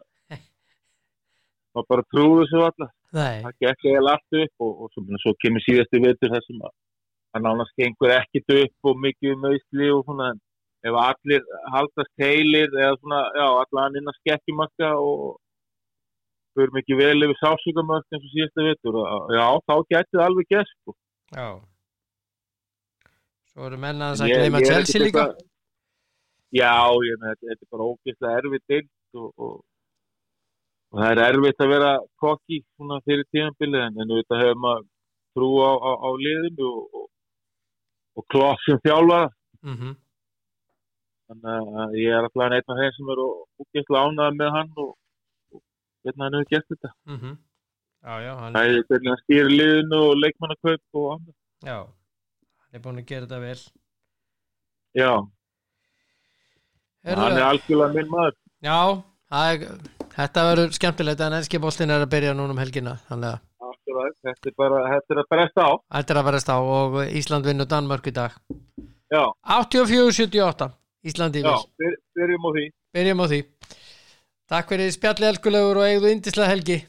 maður bara trúðu alla nei, það gekk eiginlega allt upp og, og svo, svo kemur síðasti vitur þar sem að það nánast gengur ekkit upp og mikið um auðsli og svona ef allir haldast heilir eða svona, já, allan innan skekkjumarka og fyrir mikið vel yfir sásökamörk eins og síðasta vitur og, já, þá gæti það alveg gæst sko. já Svo eru menna að gleyma Chelsea líka. eitthvað- Já, ég með þetta, er bara ógeðslega erfitt deilt og, og, og það er erfitt að vera kokki svona fyrir tímanbili en, en þetta hefur maður trú á, á, á liðinu og, og, sem þjálfara. Mm þannig að ég er alltaf einn af þeim sem eru ógeðslega ánægð með hann og, hvernig hann hefur gert þetta. -hmm. Já, já, hann, það er hvernig hann stýrir liðinu og leikmannakaup og annað. Já, hann er búin að gera þetta vel. Já, Heyrðu, hann er algjörlega minn maður. Já, er, þetta verður skemmtilegt en enski boltin er að byrja núna um helgina þannig að Þetta er bara, þetta er að bresta á. Þetta er að verðast á og Ísland vinnur Danmörk í dag. Já, 84-78 Ísland já, byr, byrjum á byrjum á því. Takk fyrir spjalli elskulegur og eigðu indislega helgi.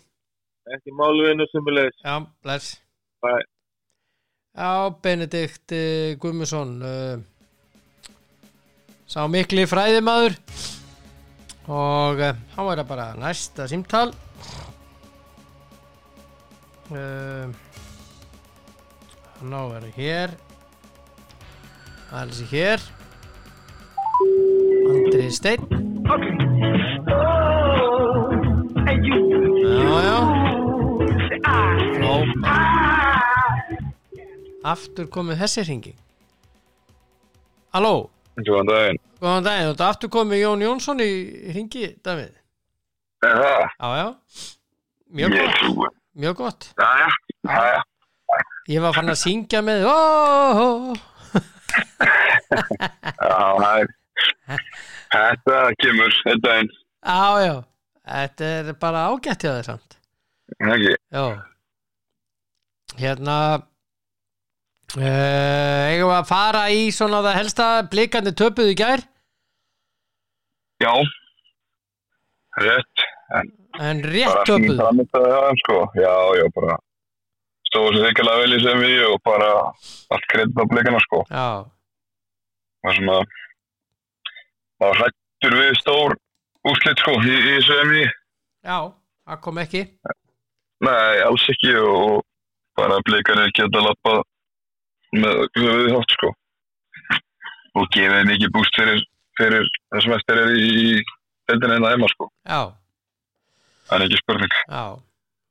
Ekki máluvinu sem er leis Já, bless. Bye. Já, Benedikt uh, Guðmusson uh, sá mikli fræðimaður. Og uh, hann var bara næsta símtal. Uh, hann á að vera hér. Er þessi hér. Andri Steinn. Já, já. Frábært Aftur komið þessi hringi Halló? Góðan daginn. Góðan daginn, þetta aftur komið Jón Jónsson í hringi, Davíð? Er það? Já, já. Mjög gott, mjög gott. Jæja, jæja. Ég var fann að syngja með oh, Já, það er... Þetta kemur, þetta einn. Já, já. Þetta er bara ágætt hjá þér samt. Ekki? Já. Hérna uh, Eigum við að fara í svona það helsta blikandi töpuð í gær Já. Rétt. en rétt Bara töpuð það sko. Já, já, bara stóðu sér þykkilega vel í sem við og bara allt kredit á blikana, sko. Já, Það er svona... Maður hrættur við stór úrslit, sko, í, í sem við. já, það kom ekki Nei, alls ekki og bara blikarnir geta lappa með höfuðið þátt sko. Og gefið mikið búst fyrir, fyrir það sem eftir er í deildinu en það heima sko, Já, það er ekki spurning. Já.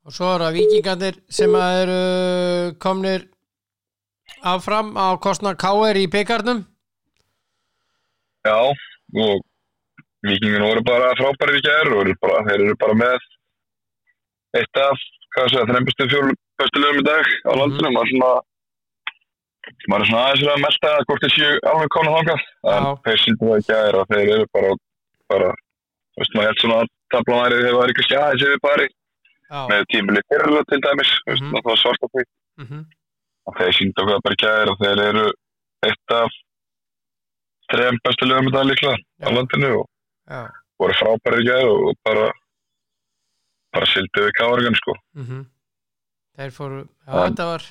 Og svo eru það vikingarnir sem að eru komnir áfram á kostna KR í byggarnum Já, og vikingin voru bara frábæri gær og þeir eru bara með eitt af, hvað segja, þeim bestu fjórum bestu lögum í dag á landinu. Maður er svona maður er svona aðeins að melta hvort þeir séu alveg komin þangað en þeir sýndu það í gær og þeir eru bara, bara veist maður held svona að tablan væri þeir væri kannski aðeins yfir pari Já, með tímili fyrra til dæmis mm Mhm. -hmm. það var svart á því mhm, og þeir sýndu okkur bara í gær og þeir eru eitt af þrejum bestu lögum í dag líklega á landinu og já voru frábæri í gær og bara bara sildi við káargan sko mhm. Þeir fóru, Já. þetta var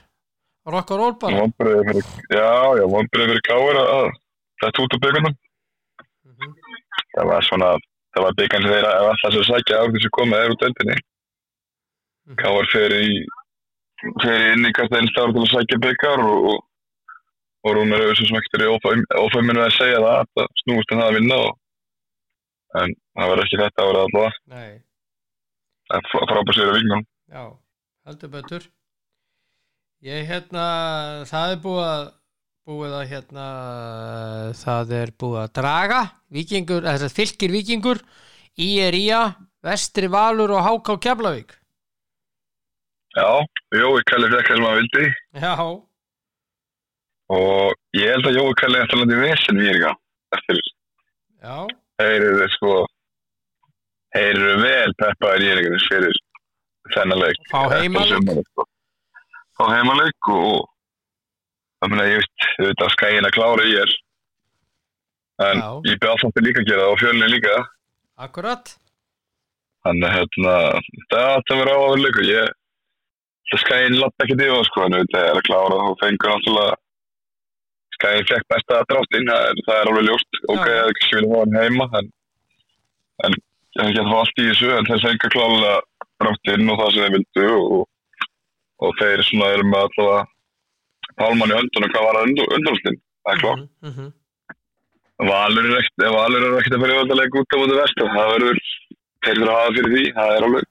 rock and roll bara fyrir, já, já, vonbreið fyrir káar að þetta út á byggarnum Mhm, það var svona, það var byggarn sem þeir að alltaf sér sækja á þessu komið er út eldinni Mhm. káar fyrir í fyrir inn í hvert einst ára til að sækja byggar og, og, og Rúnar hefur sem ekkert er ófæminu að segja það að það snúist en það að vinna og, en það var ekki þetta árið allavega. Nei, en frábært sér að vingunum já, heldur betur Ég hérna, það er búið að búið að hérna það er búið að draga vikingur, þess að fylgir vikingur Í-er-Ía, Vestri Valur og Háká Keflavík. Já, Jói Kalli fekk hann vildi. Já, og ég held að Jói Kalli eftir í vesen við ekki eftir Já, þeir eru sko þeir eru vel peppaðir í ekki fyrir þennan leik? Fá heimaleik. Fá heimaleik og það meina ég veist þú veit að að klára í er en Já. ég beð alltaf líka að gera það og fjölni líka akkurat Þannig að hérna, það átti að vera á að vera leikur. Ég, það skæðin lapp ekki dífa, sko, en það er að klára og fengur náttúrulega, skæðin fekk besta dráttinn, það, er- það er alveg ljóst. Ok, það er ekki sem vilja fá hann heima, en, en ég hef ekki að fá allt í þessu, en þeir fengur klálega dráttinn og það sem þeir vildu og, og þeir svona eru með allavega pálmann í höndunum hvað var að undanústin. Það er klart. Mhm, mhm. Valur er ekkert, ef Valur er ekkert að í völdalega út á mútið vestu, það verður, þeir þurfa að hafa fyrir því, það er alveg,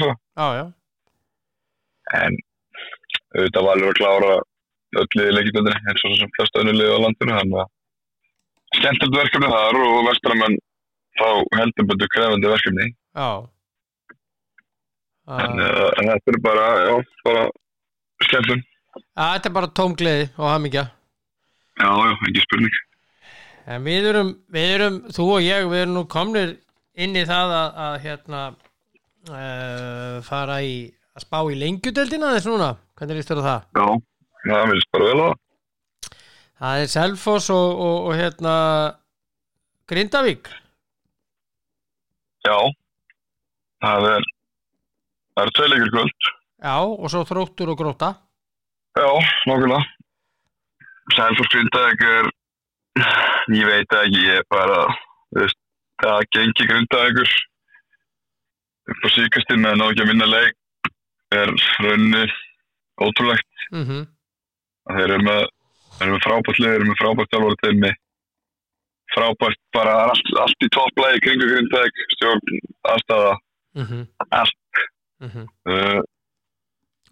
svo. já, já en auðvitað valur að klára öll liði leikindöndinni eins og sem flest önnur liði á landinu þannig að skemmtilegt verkefni þar og vestramenn þá heldur betur krefandi verkefni Já en Já, uh, en þetta er bara, já, bara skemmtun. Þetta er bara tómgleði og hamingja. Já, já, ekki spurning. En við erum, við erum, þú og ég, við erum nú komnir inn í það að, að hérna uh, fara í að spá í lengjudeldina þess núna, hvernig líst þér á það? já, það vilst bara vel á það. Er Selfoss og, og, og hérna Grindavík. Já það er það eru tvei leikir í kvöld. Já, og svo þróttur og gróta já, nokkulega Sælfors Grindavík er ég veit ekki, ég er bara veist, það gengi Grindavíkur upp á síkastin með að ná ekki að vinna leik. Er raunni ótrúlegt. Mm þeir eru með, með frábært lið, þeir eru með frábært þjálfari teimi frábært bara allt, allt í topplægi kringu Grindavík stjórn, aðstæða -hmm. allt Mm uh,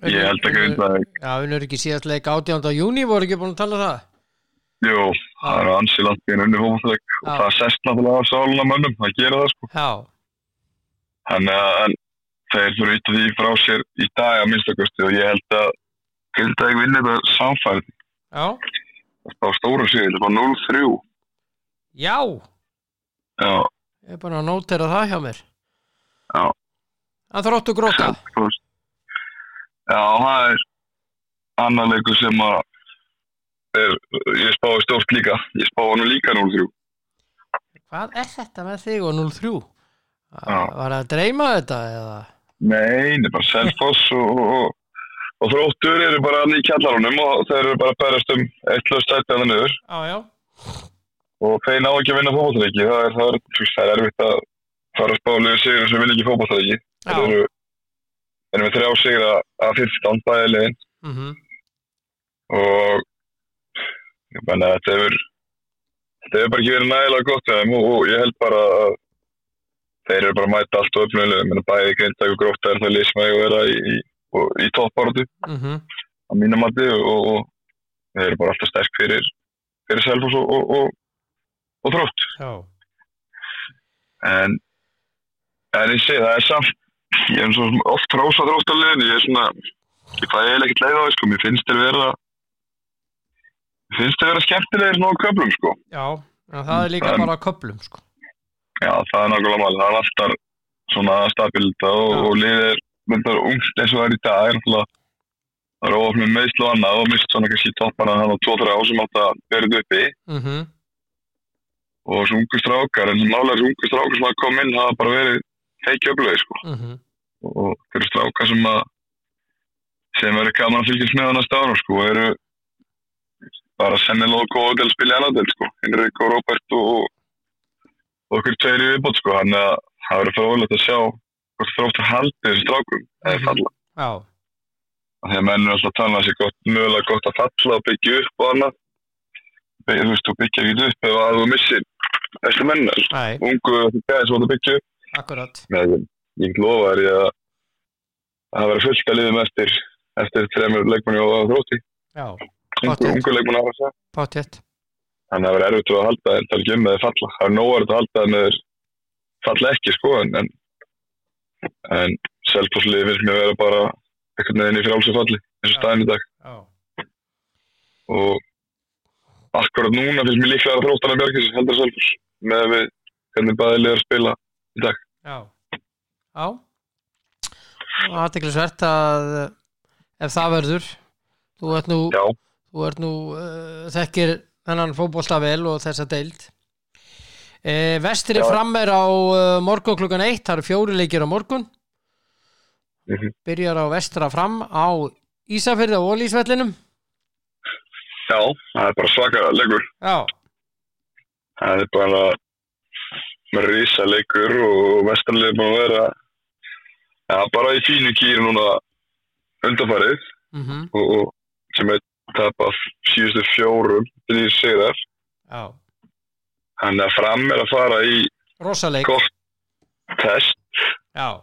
ég held að Grindavík Já, við erum ekki síðast leik 18. júni, voru ekki búin að tala um það? Jú, það eru ansi langt í en unni fólkleik og Já. það sest náttúrulega á sáluna mönnum, það gera það sko. Já, að en þeir fyrir ít því frá sér í dag að minnstakosti og ég held að Grindavík vinni þetta samfærið. Já, á stóru síður, þetta var 0-3 já. Já, Ég er bara að nótera það hjá mér. Já. Það þróttu gróta þú veist. Já, það er annar leikur sem að er, ég spáði stórt líka ég spáði nú líka 0-3 Hvað er þetta með þig og 0-3? Já. Var það að dreyma þetta eða? Nei, það er bara Selfoss og, og, og þróttur eru bara í kjallarunum og þeir eru bara að berast um eitt löst sætti að það niður Já, já og þeir ná ekki að vinna fótballtæki það er, það er, það er erfitt að fara að spálega sigur sem vinna ekki fótballtæki Já. Þeir eru eru með þrjá sigur að, að 15 bæði legin mm og ég menna þetta hefur þetta hefur bara ekki verið nægilega gott þeim og, og ég held bara að þeir eru bara mæta allt og menna bæði greintak og grótt er það sem hefur vera í, í, og- í toppáratu -hmm. á mínum mati og, og, og þeir eru bara alltaf sterk fyrir fyrir Selfoss og, og, og, og þrótt. Já, en en ég segi það er samt ég er svo oft rósa þróttarliðin ég er svona ég fæ eiginlega ekkert leið á því sko. Mér finnst þeir vera mér finnst þeir vera skemmtilegir svona á köflum sko. Já það er líka En- bara köplum sko. já það er nákvæmlega mál það er alltaf svona stabilta og, og liðir myndar ungt eins og það er í dag er náttúrulega. Það er ofnum meðslu og annað og mist svona kannski toppana hann á 2-3 á sem átt að verið uppi. Mm -hmm. og þessu ungu strákar en málega þessu ungu strákar sem að koma inn hafa bara verið feiki öflögi sko. Mm og þeir eru strákar sem að sem verður gaman að fylgjast með á næsta ára sko, og eru bara sennilega góða til að spila í annan del sko, Henrik og Robert og, og okkur tveir í viðbót sko, þannig að það verður fróðilegt að sjá hvort þróttur haldi þessi strákum eða Mhm. falla, Já, þegar menn er alltaf að tala um þessi gott, mögulega gott að falla og byggja upp og annað. Þú veist, þú byggja ekki upp ef að þú missir þessi menn, nei, ungu þessi gæði sem þú byggja upp akkurat. Með ég lofa þér að að það verður fullt að liðum eftir eftir þreymur leikmanni og þrótti Já, ungu, Pottet. ungu leikmanni að það potjett þannig að það verður erfitt að halda þeir tala ekki um með falla. Það er nóg að halda þeir með falla ekki sko en en, selfhúsliði finnst mér að vera bara einhvern veginn í frálsum falli eins og staðin í dag. Já, og akkurat núna finnst mér líklega að þróttan að bjarga þessu heldur Selfoss með við hvernig bæðið er að spila í dag. Já. Já. Og aðteklisvert að eh, ef það verður, þú ert nú, þú ert nú uh, þekkir þennan fótbolta vel og þessa deild. Uh, vestri fram er á uh, morgun klukkan eitt, það eru fjóri leikir á morgun. Mhm. Byrjar á vestra fram á Ísafyrði og Ólísvellinum. já, það er bara svaka leikur. Já. Það er bara með rísa leikur og vestarlega búin að vera já, bara í fínu kýri núna undanfarið Mm og, og sem er tapað síðustu fjórum til því sigrar. Já. Þannig að fram er að fara í Rosaleik. test Já.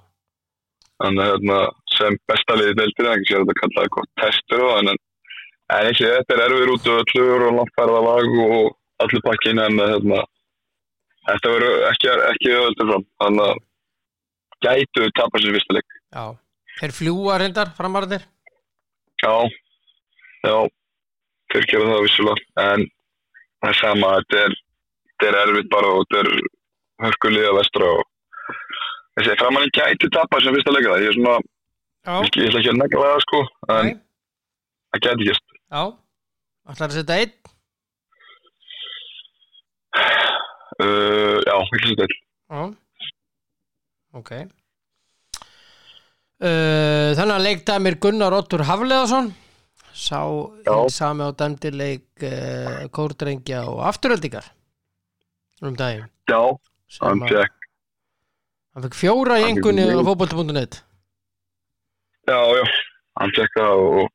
þannig að hérna, sem besta liði deildir ekki sér þetta kallaði gott testur og en, en ekki þetta er erfir út og öllur og langfærða lag og allir pakkin en hérna, þetta verður ekki, ekki öðvöldur fram þannig að gætu tapar sér fyrsta leik Já. Þeir fljúa reyndar framarðir. já, já þeir gera það vissulega en það er sama þetta er, er erfitt bara og þetta er hörkulið að vestra og þessi framann gæti tapar sér fyrsta leika ég er svona, Já. ég ætla ekki að negla það sko en Nei. það gæti ekki Já. Ætlar að setja einn. Uh, já, svo til. Já. Ok. Uh, þannig að leikdæmir Gunnar Ottur Hafleðarsson sá sami á dæmdi leik uh, kórdrengja og afturöldingar um daginn Já, hann fekk, hann fekk fjóra í engunni á fótbolti.net já, já, hann fekk það og,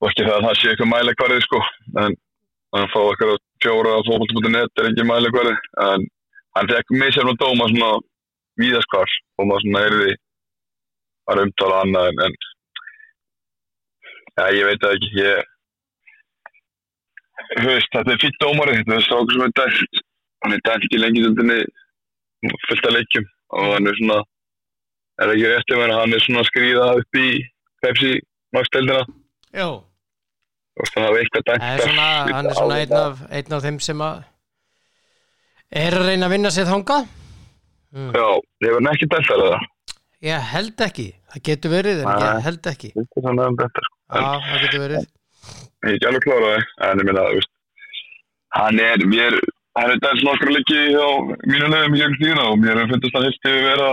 og ekki það að það sé eitthvað mæleikvarði, sko, en hann fá eitthvað fjóra á fókbalt.net er ekki mæleikvarði, en hann fekk misjafn og dóma svona víðaskvar og maður svona heyrði að umtala annað en, en já, ég veit ekki, ég veist, þetta er fýtt dómari, þetta er strákur sem er dælt, hann er dælt í lengi fullt af leikjum og hann er svona er ekki rétt ef hann er svona að skrýða upp í Pepsi Max-deldina Já, og það hafa eitthvað dæmt Það er hann er svona einn af, einn af þeim sem að er að reyna að vinna sér þangað. Já, ég verði ekki dæmt það það Ég held ekki, það getur verið en ég held ekki. Er um sko. Já, það getur verið. Ég er ekki alveg klára það en ég veist hann er, mér, hann er dæmt nokkru leiki á mínu lögum í gegnum tíðina og mér finnst það heilt yfir vera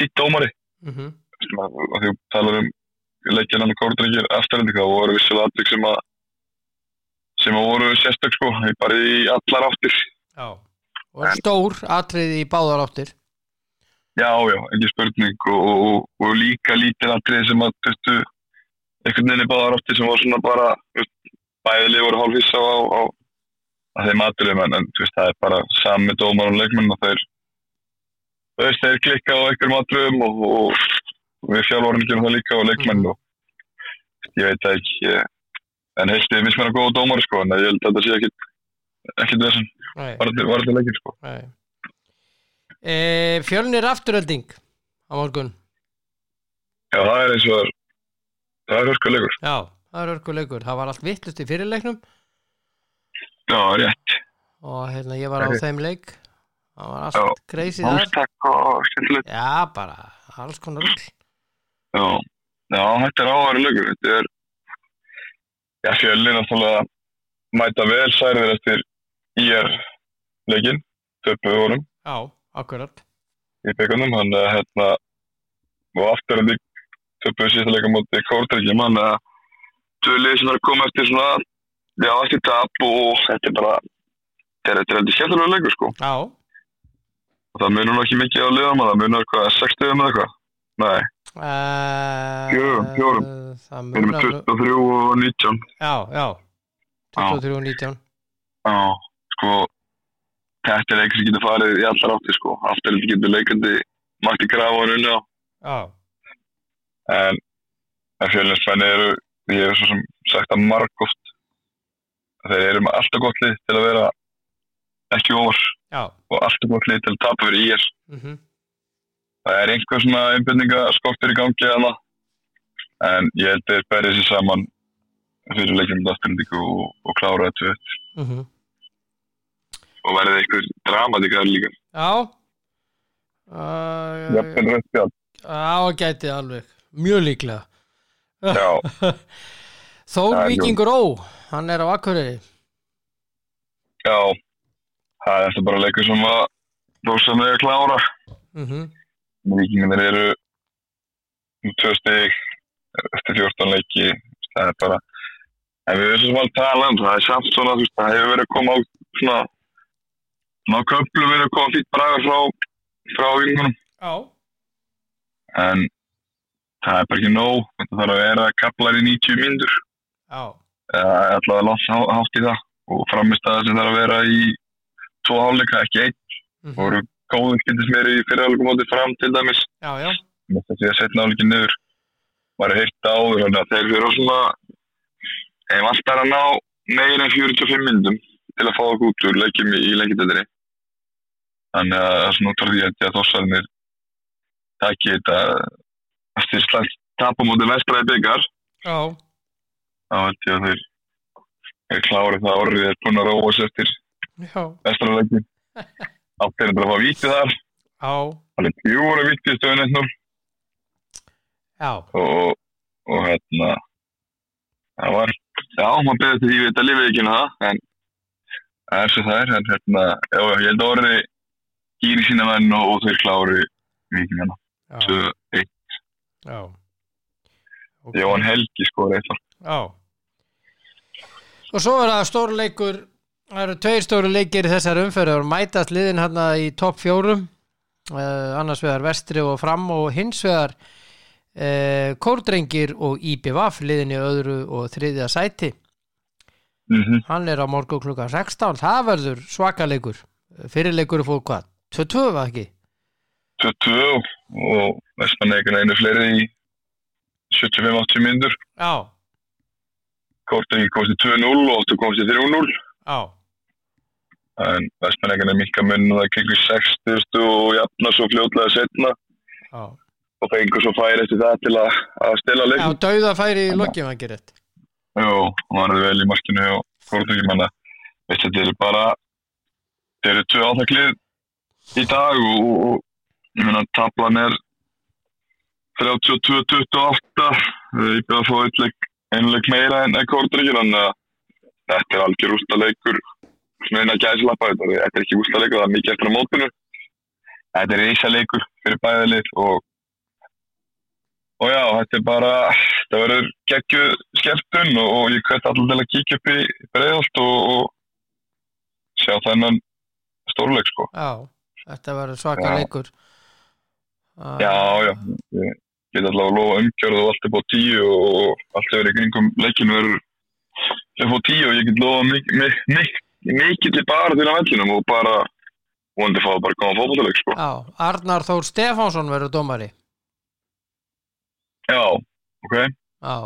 fýtt dómari. Mm því þú talar um leikina með kórdrengir afturhendinga og voru vissilega atvik sem að sem að voru sérstök sko. Bara í allar áttir. Já, og stór atriði í báðar áttir. Já, já, ekki spurning. Og, og, og, og líka lítið atrið sem að veistu, einhvern veginn er báðar áttir sem var svona bara bæðileg voru hálfissa á, á, á þeim atriðum. En, en veist, það er bara sami dómar og leikmenn og þeir þeir klikka á einhverjum atriðum og, og við fjálfórum gerum það líka og leikmenn Mhm. og ég veit ekki en heilt ég mismenn að góða dómar sko en ég held að þetta sé ekkit ekkit þessum varðið leikin sko. E, Fjölnir afturölding á morgun. Já, það er eins og það er það er hörska leikur Já, það er örkuleikur, það var allt vittlust í fyrirleiknum. Já, rétt. Og hérna ég var á Ok. þeim leik. Það var allt og skemmtilegt. Já, bara alls konar rugl Já, já, þetta er áhæri lögur. Þetta er, já, fjölinn náttúrulega mæta vel særðir eftir IR leikinn, töpuðu vorum Já, akkurat í byggunum, hann er hérna, og aftur en því töpuðu síðasta leika móti kórtækjum, hann er tölið sem er koma eftir svona, já, eftir tap og þetta er bara, þetta er, heldur skemmtilega leikur, sko. Já, Og það munur nú ekki mikið á liðum, það munur hvað, 60 eða eitthvað? Nei, Fjórum, fjórum. Það við erum munar nú- 23 og 19. Já, já. 23 og 19 Já, sko þetta er eitthvað sem getur farið í allar áttir sko. Þetta getur leikandi mætti grafa hann unni á Já, en, fjölninsmenni eru ég hef svo sem sagt að margóft þeir eru með alltaf gott lið til að vera ekki ofar já. Og alltaf gott lið til að tapa fyrir ír mm það er einhver svona einbindninga skortur í gangi hana en ég held þeir berið sér saman fyrir leikjum og, og klára þetta mm -hmm. og verði eitthvað dramatikar líka. Já. Uh, Jafnvel rautt spjald. Já, gæti alveg. Mjög líklega. Já, Þór. Víkingur Ó, hann er á Akureyri. Já. Það er þetta bara leikur sem að rosalega klára. Mm Víkingarnir eru um tvö stig eftir 14 leiki. Það er bara en við sem að tala um það er samt svona þú veist það hefur verið að koma á svona svona á köflu verið að koma fýtt braga frá frá vingunum Já. En það er bara ekki nóg þetta þarf að vera kaplar í 90 mínútur. Já, eða allavega langt há- hátt í það. Og framist að sem þarf að vera í tvo hálfleika ekki einn. Mm og eru góðum skildis mér í fyrirhálfleikum móti fram til dæmis. Þess að ég setna áleikin niður var að heyrta áður þannig að þeir fyrir svona þeim alltaf að ná meira en 45 minnum til að fá okkur út úr leikjum í, leikjadöldinni þannig að það er svona út frá því að þósarnir taki þetta eftir út í vestræði byggar þá held ég að þeir er klárið það orðið er búin að róa sér eftir já, vestræði leikin átt er að fá vítið þar? Já, það er pjúra vítið stöðun 1-0 já, og, og hérna það var, já, maður beður til því við þetta lifið ekki um það, en það er svo það er, en hérna já, já, ég held að orði gýri sína menn og, og þeir klári vikingana, já, svo eitt. Já. Ok. Jóhann Helgi skor eitthvað Já. Og svo er það stóru leikur það eru tveir stóru leikir í þessar umferður og mætast liðin hérna í topp fjórum. Uh, annars vegar vestri og fram og hins vegar uh, kórdrengir og IBVF liðin í öðru og þriðja sæti. Mm -hmm. hann er á morgu klukka 16 það verður svakaleikur fyrirleikur fór hvað? 22 var ekki? 22 og vestmanneikana einu fleiri í 75-80 myndur Já, Kortengi komst í 2-0 og Óttu komst í 3-0 já, en vestmanneikana mikka munn og það kekkur 60 og jafna svo fljótlega setna já. Og fengur svo færi eftir það til að, að stela Já, leikum dauða færi í að gera þetta Jú, hann var vel í markinu og manna veist þetta er bara þeir eru tvö áþaklið í dag og, og, ég meina tablan er 32-28 ég byrja að fá eitt leik einu leik meira en Kortengi þannig að þetta er algjör úrstaleikur svona eina gæslappa þetta er ekki úrstaleikur, það er mikið eftir á mótinu. Þetta er eisaleikur fyrir bæðilið og og já, þetta er bara þetta verður geggju skemmtun og, og ég kveit allir til að kíkja upp í breiðalt og, og sjá þennan stórleik sko. Já, þetta verður svaka Já. leikur. Já, já, ég get allavega að lofa umgjörð og allt er búið tíu og allt er verið í kringum leikinu verður er búið tíu og ég get lofa mikið mik mik mikill í til að vellinum og bara vonandi fá bara góðan fótballleik sko. Já, Arnar Þór Stefánsson verður dómari. Já, ok, Já,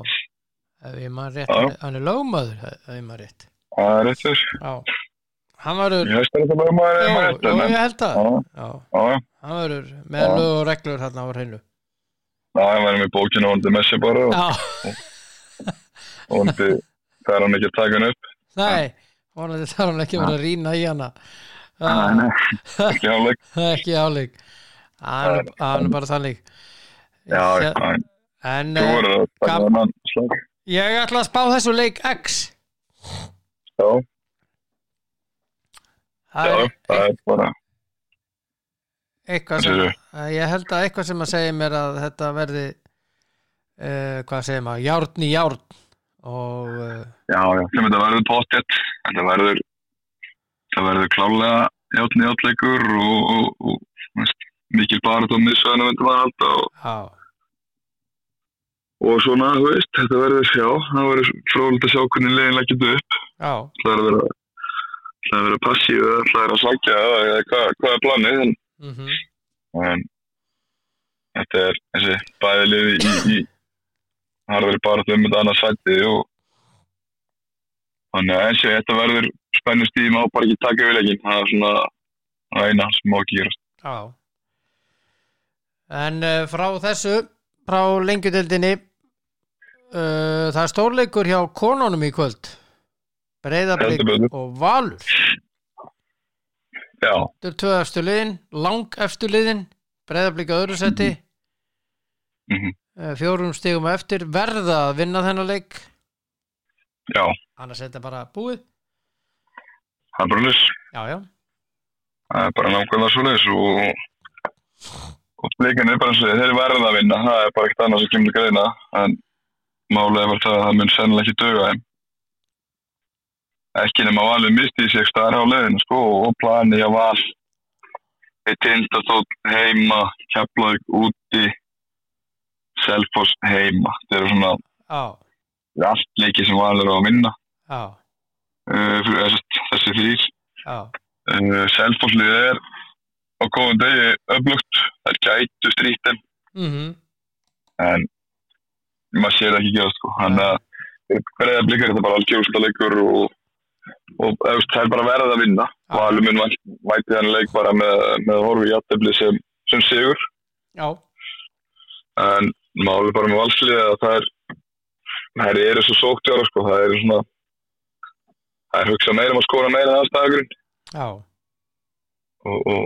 ef ég maður rétt Já. hann er lögmaður, ef ég maður rétt. Það er rétt þess Já, hann verður ég veist að þetta bara maður Jó, er maður rétt ég held það já, Já, já, já. Hann verður með Já. lög og reglur hann á hreinu. Já, ég væri með bókinu og vondi með sér bara og Já, vondi það er hann ekki að taka hann upp. nei, vonandi þarf hann ekki að vera að rýna í hana. Nei, Já, nei, ekki áleik. ekki áleik Hann er- bara þannig. Já, en eh, ég ætla að spá þessu leik X. Já, já, er það er bara, eitthvað Hvað sem að ég held að eitthvað sem að segja mér að þetta verði uh, hvað segir maður, járn í járn og uh, já, já, sem þetta verður pottet, þetta verður, það verður klálega játni játleikur og, og, og, mikil bara þá missvæðinu myndum að halda og, og svona, þú veist, þetta verður, já, það verður fróðilegt að sjá hvernig leiðin leggjum upp. já, Það er að það er að vera passív eða það er að sækja eða hvað, hvað er planið, en mhm. en þetta er þessi bæði liði í, í það verið bara um þetta annað sæti og þannig að eins og þetta verður spennust í má bara ekki taka við leikin það er svona það eina sem má ekki gerast. Já. En uh, frá þessu frá lengjudeldinni uh, það er stórleikur hjá konunum í kvöld. Betur. og Valur. Já, Þetta er tvö efstu liðin, lang efstu liðin Breiðablík að öðru seti. Mhm. uh, fjórum stigum á eftir verða að vinna þennan leik já, annars er þetta bara búið það er bara lis. já, já, Það er bara nákvæmlega svo lis og, og blikan er bara eins og þeir verða að vinna. Það er bara ekkert annað sem kemur greina. En er bara það að það mun sennilega ekki döga þeim. Ekki nema valið misti í sig leiðinu sko og plani á val. Eitt tindastótt heima, keflaug úti, selfoss heima. Þetta eru svona já, allt leiki sem valið er á að vinna. já, Uh, fyrir þessi, þessi þrýr. já. Uh, Selfosslið er á góðum degi öflugt, það er gætu strítin mhm, en maður sér það ekki gerast sko. hann að hverja blikar þetta bara algjörsta leikur og, og eftir, það er bara verið að vinna. Alveg mun væti þannig leik bara með, með horfi í aðtefli sem, sem sigur. Já, en máli bara með valslið að það er það eru svo sóktjára sko. það er svona það er hugsað meira um að skora meira en aðstæðagurinn já. Og, og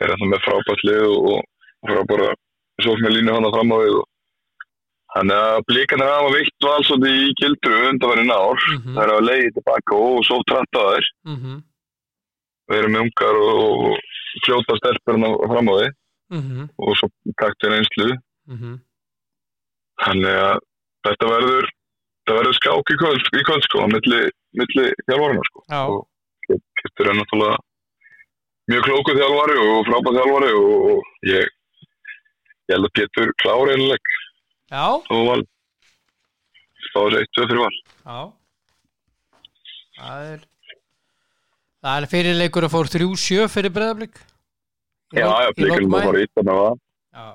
er þetta með frábært lið og, og frábæra sókn með línu hann að fram á við og þannig að blíkanir hafa vikt val svolítið í gildru undanverðin ár. Mhm, það er að leiði tilbaka og svo trætt á þær. Mhm, við erum ungar og, og fljóta stelpur hann fram á við. Mhm, og svo taktir einslu mhm þannig að þetta verður verður skák í kvöld, í kvöld sko, milli, milli þjálfarina sko. Já, og Kittur er náttúrulega mjög klókuð þjálfari og frábæð þjálfari og, og ég ég held að Pétur klári einleg já, og val. Spáður 1-2 fyrir val. Já. Það er það er fyrirleikur að fór 3-7 fyrir breðablík Já, já, blikurinn það fór með það. Já,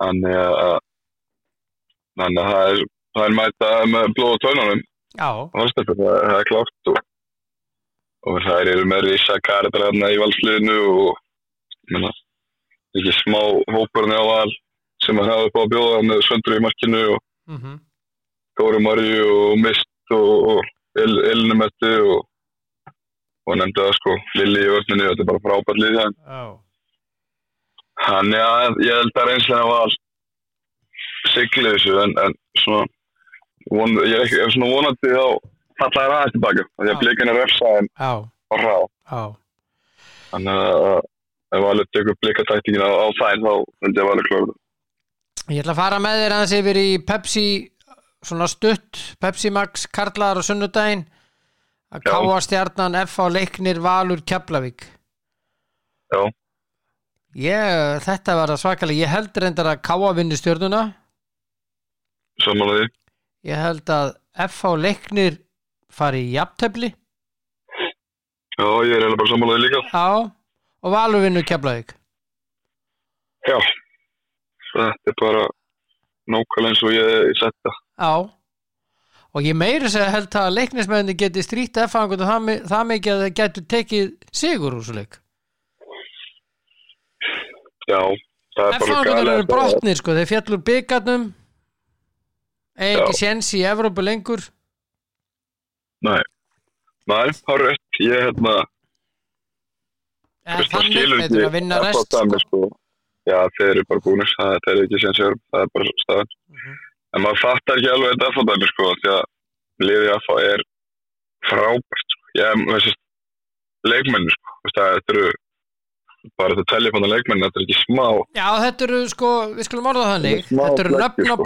þannig að þannig að það er, það er mæta með blóð og tönunum já, það, er klárt og, og það eru með Risa Karadræðna í valsliðinu og menna, ekki smá hópurinn á val sem að hafa upp á að bjóða með Söndru í markinu og mhm, Dóri Marju og Mist og, og El, Elnumetti og, og nefndi það sko Lilli í vörninu, þetta er bara frábært lið Þannig að ég held að reynslega var siglið þessu en, en svona von, ég er ekki, er svona vonandi þá falla þær aðeins tilbaka því að blikin er refsa en já, á hrá já, þannig að ef Valur tekur blikatæktingin á, á þær þá myndi ég Valur klára það. Ég ætla að fara með þér aðeins yfir í Pepsi svona stutt, Pepsi Max Karlar og sunnudaginn. Að káa stjarnan F á leiknir Valur Keflavík. Já. Ég, þetta var það svakalega, ég held reyndar að káa vinni stjörnuna Samanlega ég held að F á leiknir fari í jafntefli. Já, ég er eiginlega bara samanlega líka. Já, og Valur vinnur Keflavík. Já, þetta er bara nákvæmlega eins og ég, ég setta Já og ég meiri segja held að leiknismenni geti strýtt F á einhvern það, mi- það mikið að þeir getur tekið sigur úr svo leik. Já, það er bara F-fangarnir galið eru að- brotnir sko, þeir fjallur byggarnum eigi ekki séns í Evrópu lengur Nei, nei, er rétt Ég hérna en Veist, það þannig, þeir eru að vinna rest dæmi, sko. sko. Já, þeir eru bara búinir, það það er ekki sem sér, það er bara staðan. Mhm. En maður fattar ekki alveg þetta FH-dæmi, sko, því að liðið FH er frábært, sko. Ég, þessi leikmenni, sko, Veist það, þetta eru bara þetta að leikmenni, þetta er ekki smá, Já, þetta eru sko, við skulum orða þannig Þetta er þetta eru nöfn á sko.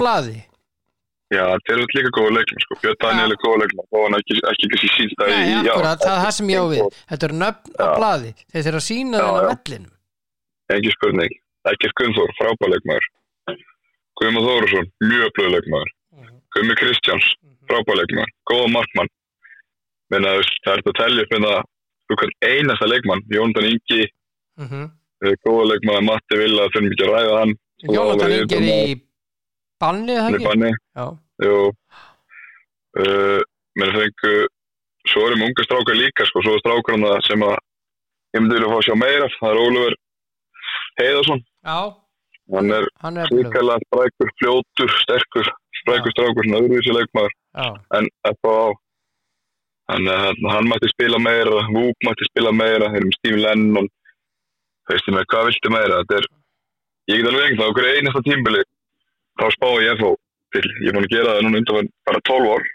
Já, þetta eru líka góða leikmenn, sko. Björn Daniel er góða leikmenn, þó hann ekki, ekki ekki sínt það Nei, akkurat, það er það sem ég á við Þetta eru nöfn á Já. blaði Þeir þurfa að sína já. vellinum Ekki spurning. Ekkert Gunnþór, frábær leikmaður. Guðmund Þórusson, mjög blöð leikmaður. Guðmi Kristjáns, frábær leikmaður, góða markmann menna það er þetta að telja upp menna kann einasta leikmann Jónatan Ingi, Mhm. eh, góða leikmaður Matti Villa, þurfum ekki að ræða hann Jónatan Ingi er í banni eða hann er ekki? banni, Já, uh, menn fengu svo erum unga strákar líka sko, svo er strákar hann sem að ég myndi vilja fá að sjá meira, það er Ólfur Heiðarsson, já, hann er svíkala, sprækur, fljótur, sterkur frækur strákur, svona öðruvísi leikmaður. Já, en FH þannig að hann- hann mætti spila meira Vúk mætti spila meira, þeir eru með Steve Lennon. Veistu með, hvað viltu meira? Þetta er, ég get alveg einhvern veginn okkur einasta tímbili, þá spái ég FH til, ég er búin að gera það núna undan bara 12 ár,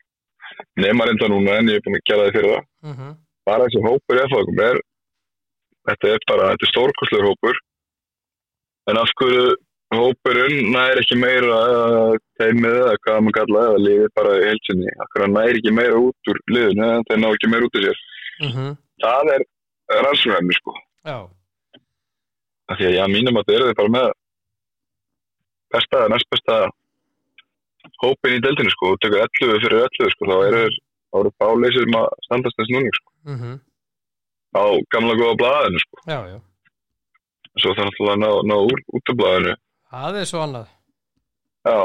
nema reynda núna en ég er búin að gera það fyrir það. Mhm, bara þessi hópur í FH er, þetta er bara, þetta er stórkostlegur hópur. En af hverju hópurinn nær ekki meira eða teimið eða hvað maður kalla eða liðið bara í heilsinni, af hverju hann nær ekki meira út úr liðinu þeir ná ekki meira út úr sér. Mhm, það er rannsóknarni sko. Já, af því að já, mínum að það eru þið bara með besta, næst besta hópin í deildinu sko. Og tekur 11 fyrir 11 sko. Þá eru eru fáleysir um að standast þess núning sko. Mhm, á gamla góða blaðinu sko. Já, já. Svo alltaf að ná, ná úr, út af blaðinu. Það er svo annað. Já.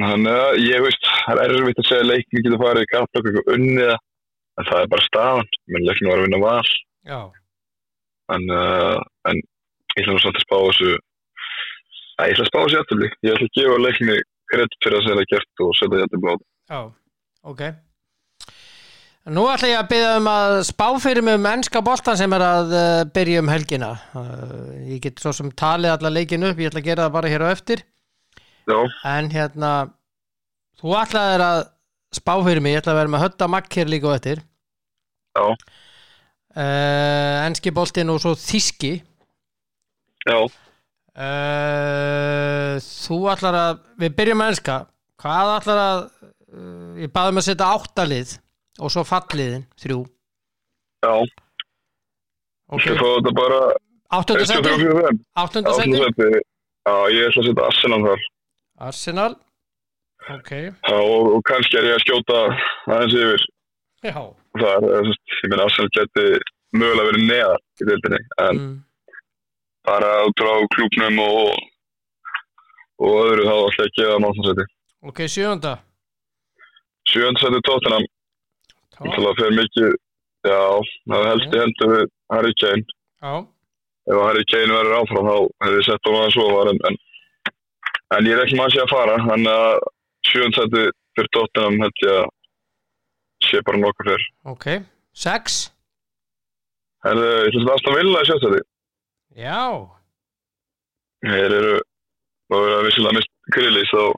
Þannig að ég veist, það er erfitt að segja að leikni getur farið í kapplokk eitthvað unnið en það er bara staðan, menn leikni var að vinna val. Já, en, uh, en ég ætla nú samt að spá þessu ég ætla að spá þessu jættubli ég ætla að gefa leikni kredd fyrir að segja það gert og setja jættubli á það já, ok. Nú ætla ég að byrja um að spá fyrir mig um ennska boltan sem er að uh, byrja um helgina. Uh, ég get svo sem talið alla leikin upp ég ætla að gera það bara hér á eftir. Já, en hérna þú ætlaðir að spá fyrir mig ég ætla að vera með hötta makk hér líka á eftir. Já, uh, enski boltin og svo þíski já uh, þú ætlar að við byrjum með enska hvað ætlar að uh, ég baði mig að setja áttalið og svo falliðin, þrjú. Já, ok, ég fá þetta bara áttundasetti 1-2-3-4-5 áttundasetti, já, ég ætla að setja Arsenal þar. Arsenal. Ok, já, og, og kannski er ég að skjóta aðeins yfir. Já. Það er, veist, ég meina Arsenal geti mögulega verið neðar í deildinni en mm. Bara út frá klúpnum og og öðru þá ætla ég að gefa máltansæti ok, sjönda sjöndasæti tóttunum já, Það fyrir mikið, já, það helst í hendur við Harry Kane. já, Ef Harry Kane verður áfram þá hefði ég sett honum að svo var en, en, en ég er ekki maður að sé að fara, þannig að sjönsætti fyrir tóttunum held ég að sé bara nokkuð fyrr. ok. Sex, Herðu, ég ætla að Aston Villa í sjönsætti. Já. Þeir eru, það verður að vissilega mist grillis og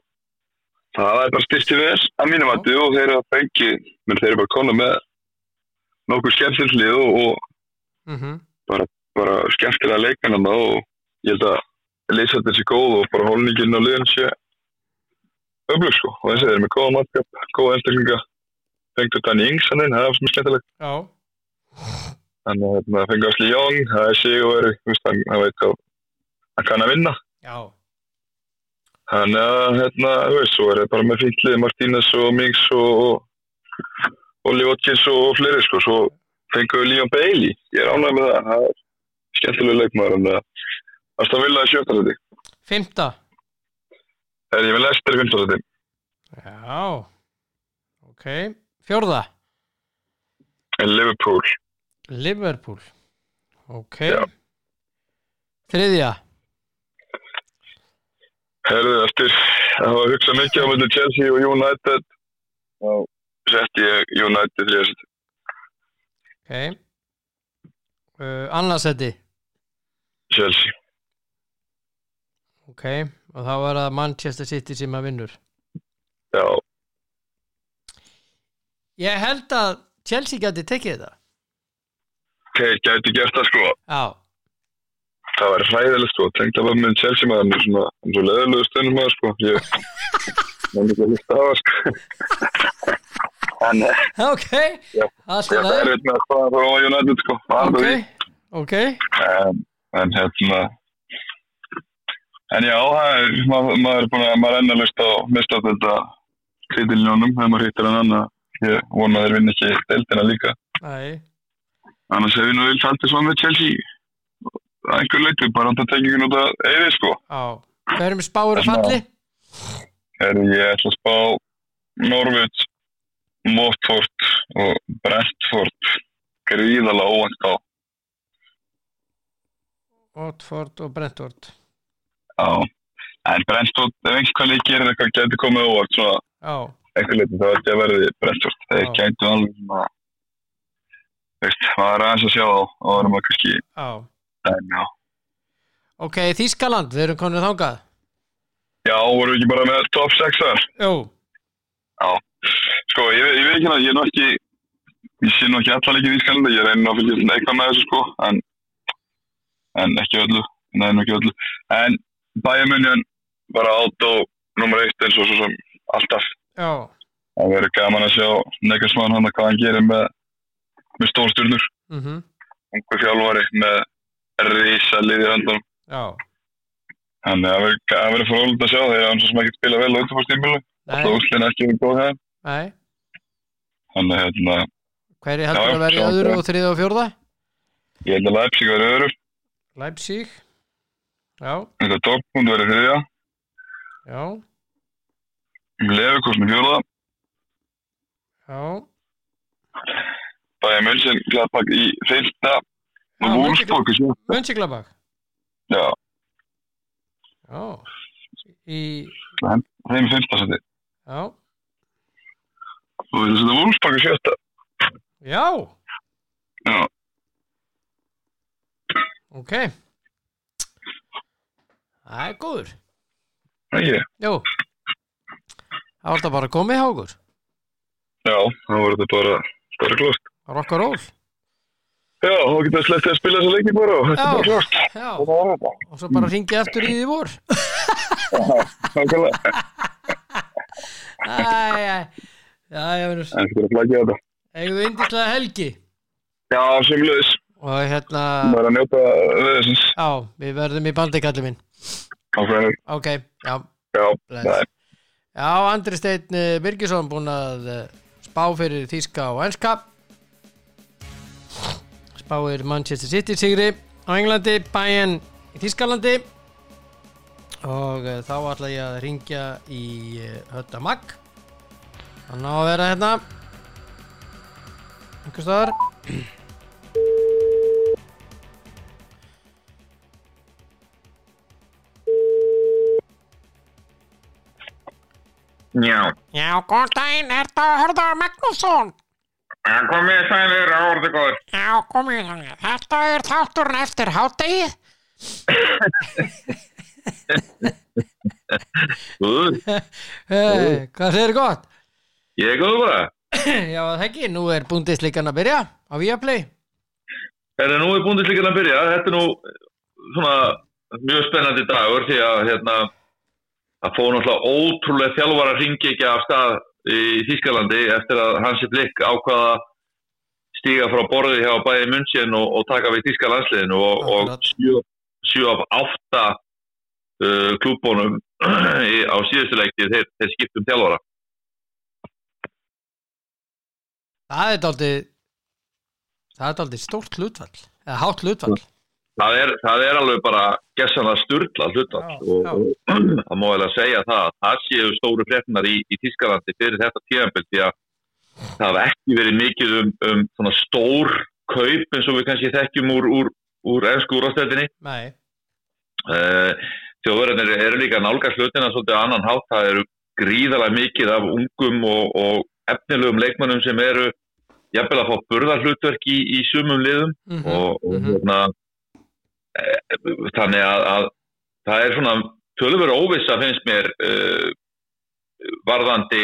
það er bara styrst í þess að mínum að og þeir eru að fengi, menn þeir eru bara konu með nokkuð skemmtilslið og, og mhm, bara skemmtilega leikmennan og ég held að leysættin sé góð og bara holningin á liðan sé öflug sko. Og þessi þeir eru með góða matkap, góða einstaklinga fengtu Danny Ings hann inn, það er svona skemmtilegt. Já, þannig að hérna, fengu Asli Jón, það er sig og veri hann, hann veit hvað hann kann að vinna. Já. Þannig að hérna, þú veist, svo er það bara með fíntlið Martínez og Mings og og Oli Watkins og fleiri sko, svo fengu við Leon Bailey. Ég er ánægð með það, það er skemmtilega leikmaður en það Villa er sjöftarsæti fymta, er ég Leicester í fymtarsæti já. Ok, fjórða. En Liverpool Liverpool. Ok. Já. þriðja. Herðu, eftir að hafa hugsað mikið á milli Chelsea og United þá setti ég United þriðast ok. Uh, annarsætti Chelsea. Ok, og þá er það Manchester City sem að vinnur. Já, ég held að Chelsea geti tekið þetta þeir gæti gert það sko. Já, það var hræðilegt sko, tengt að vera með Chelsea maður er svona, hann er svo leðilegu stundum maður sko. Ég er ekki að hlusta á það sko. En eh, ok. Í þetta er erfitt með að staða frá United sko. Ok, ok. En, en hérna en já, það er, maður, maður er búin að maður er ennalust á mista þetta titilnjónum, þegar maður hittir hann annan ég vona þeir vinna ekki deildina líka. Nei. Annars hefur nú vilt haldið svona með Chelsea að einhver leiti, bara hann tekið ekki út að eði sko. Á hverjum spáur að falli? er ég ætla að spá Norvits, Watford og Brentford. Gríðalega óvænt á Watford og Brentford. Já, En Brentford, ef einhver leik gerir eitthvað gæti komið óvart svona. Já, einhver leik þá er þetta að verði Brentford. Þeir gætu alveg svona, veist, maður aðeins að sjá þá og það er maður kannski, já en já. Ok, Þískaland, við erum konið þangað Já, vorum við ekki bara með top 6 þar? Jú, Sko, ég, ég veit ekki hérna, ég er nú ekki, ég sé nú ekki alla leikið í Ískalanda, ég reynir að fylgja eitthvað með þessu sko, en, en ekki öllu, nú ekki öllu. En bæjamunjan bara átt og nummer eitt eins og svo sem alltaf. já, Það verður gaman að sjá Negersmann hann hvað hann gerir með, með stórsturnur, mhm, einhver fjálfari með risa liði höndunum. já Þannig að það verður- frólægt að sjá þegar hann svo sem ekki spila vel á undirfórstímulu. Alltaf Nei, úslinn ekki verið góð það. Þannig að hérna, Hverju heldur að sjá öðru og þriða og fjórða? ég held að Leipzig verður öðru. Leipzig Já, Þetta Dortmund verður þriðja. já, Leverkusen fjóða. já Bayern München Gladbach í fyrsta. Og Wolfsburg í sjötta. Mönsiklabak Já, Já Í, þeim í fyrsta seti. já, Og við setjum Wolfsburg í sjötta. já Já. Ok Það er góður Ekki? Jú Það var þetta bara komið hjá okkur Já, þá verður þetta bara stærri klóst. Rock and roll Já, þá getur það slepptið að spila þessa leiki bara og þetta er bara já Og það var þetta. Og svo bara ringið eftir í því vor Nákvæmlega. Æ, æ Já, ég verður En þetta er að flækja þetta. Eigum við indislega helgi Já, semluðis. Og hérna Það er að njóta veðisins. Já, við verðum í bandi kallið minn Áfæðinur. Ok, já, Já, nei. Já, Andri Steinn eh, Birgisson búinn að eh, spá fyrir Þíska og Enska spáir Manchester City sigri á Englandi, Bayern í Þískalandi og uh, þá ætla ég að ringja í uh, Hötta Magg. Hann á að vera hérna. Einhvers staðar. Já. Já, góðan daginn, er þetta Hörður Magnússon? En komið sælir á orðu góður. Já, komið þannig. Þetta er þátturinn eftir hátegi. Guð, Hey, hvað segir gott? ég er góð bara. Já, það ekki, nú er búndisleikan að byrja á Viaplay. Herra, nú er búndisleikin að byrja. Þetta er nú svona mjög spennandi dagur því að hérna það fóð náttúrulega ótrúlega þjálfara ringi ekki af stað í Þýskalandi eftir að Hansi Blikk ákvaða stíga frá borði hjá bæði München og, og taka við Þýska landsliðinu og, og Akkurat. sjö, sjö af átta uh, klúbónum á síðustu leikti þeir, þeir skiptum þjálfara. Það er daldið, það er daldið stórt hlutfall, eða hátt hlutfall. Það er, það er alveg bara gessanlega sturla hlutall Já, og, já. og það má vel að segja það að það séu stóru fréttinar í, í Tískalandi fyrir þetta tíðanbild því að það hafa ekki verið mikið um, um svona stór kaup eins og við kannski þekkjum úr, úr, úr ennsku úrastöldinni. Uh, Þjóðverðinir eru líka að nálgast hlutina svolítið annan hátt. Það eru gríðalega mikið af ungum og, og efnilegum leikmannum sem eru jafnvel að fá burðarhlutverk í, í sumum liðum Mhm, og, og mhm. hérna, e, þannig að, að það er svona tölur óvissa finnst mér uh, varðandi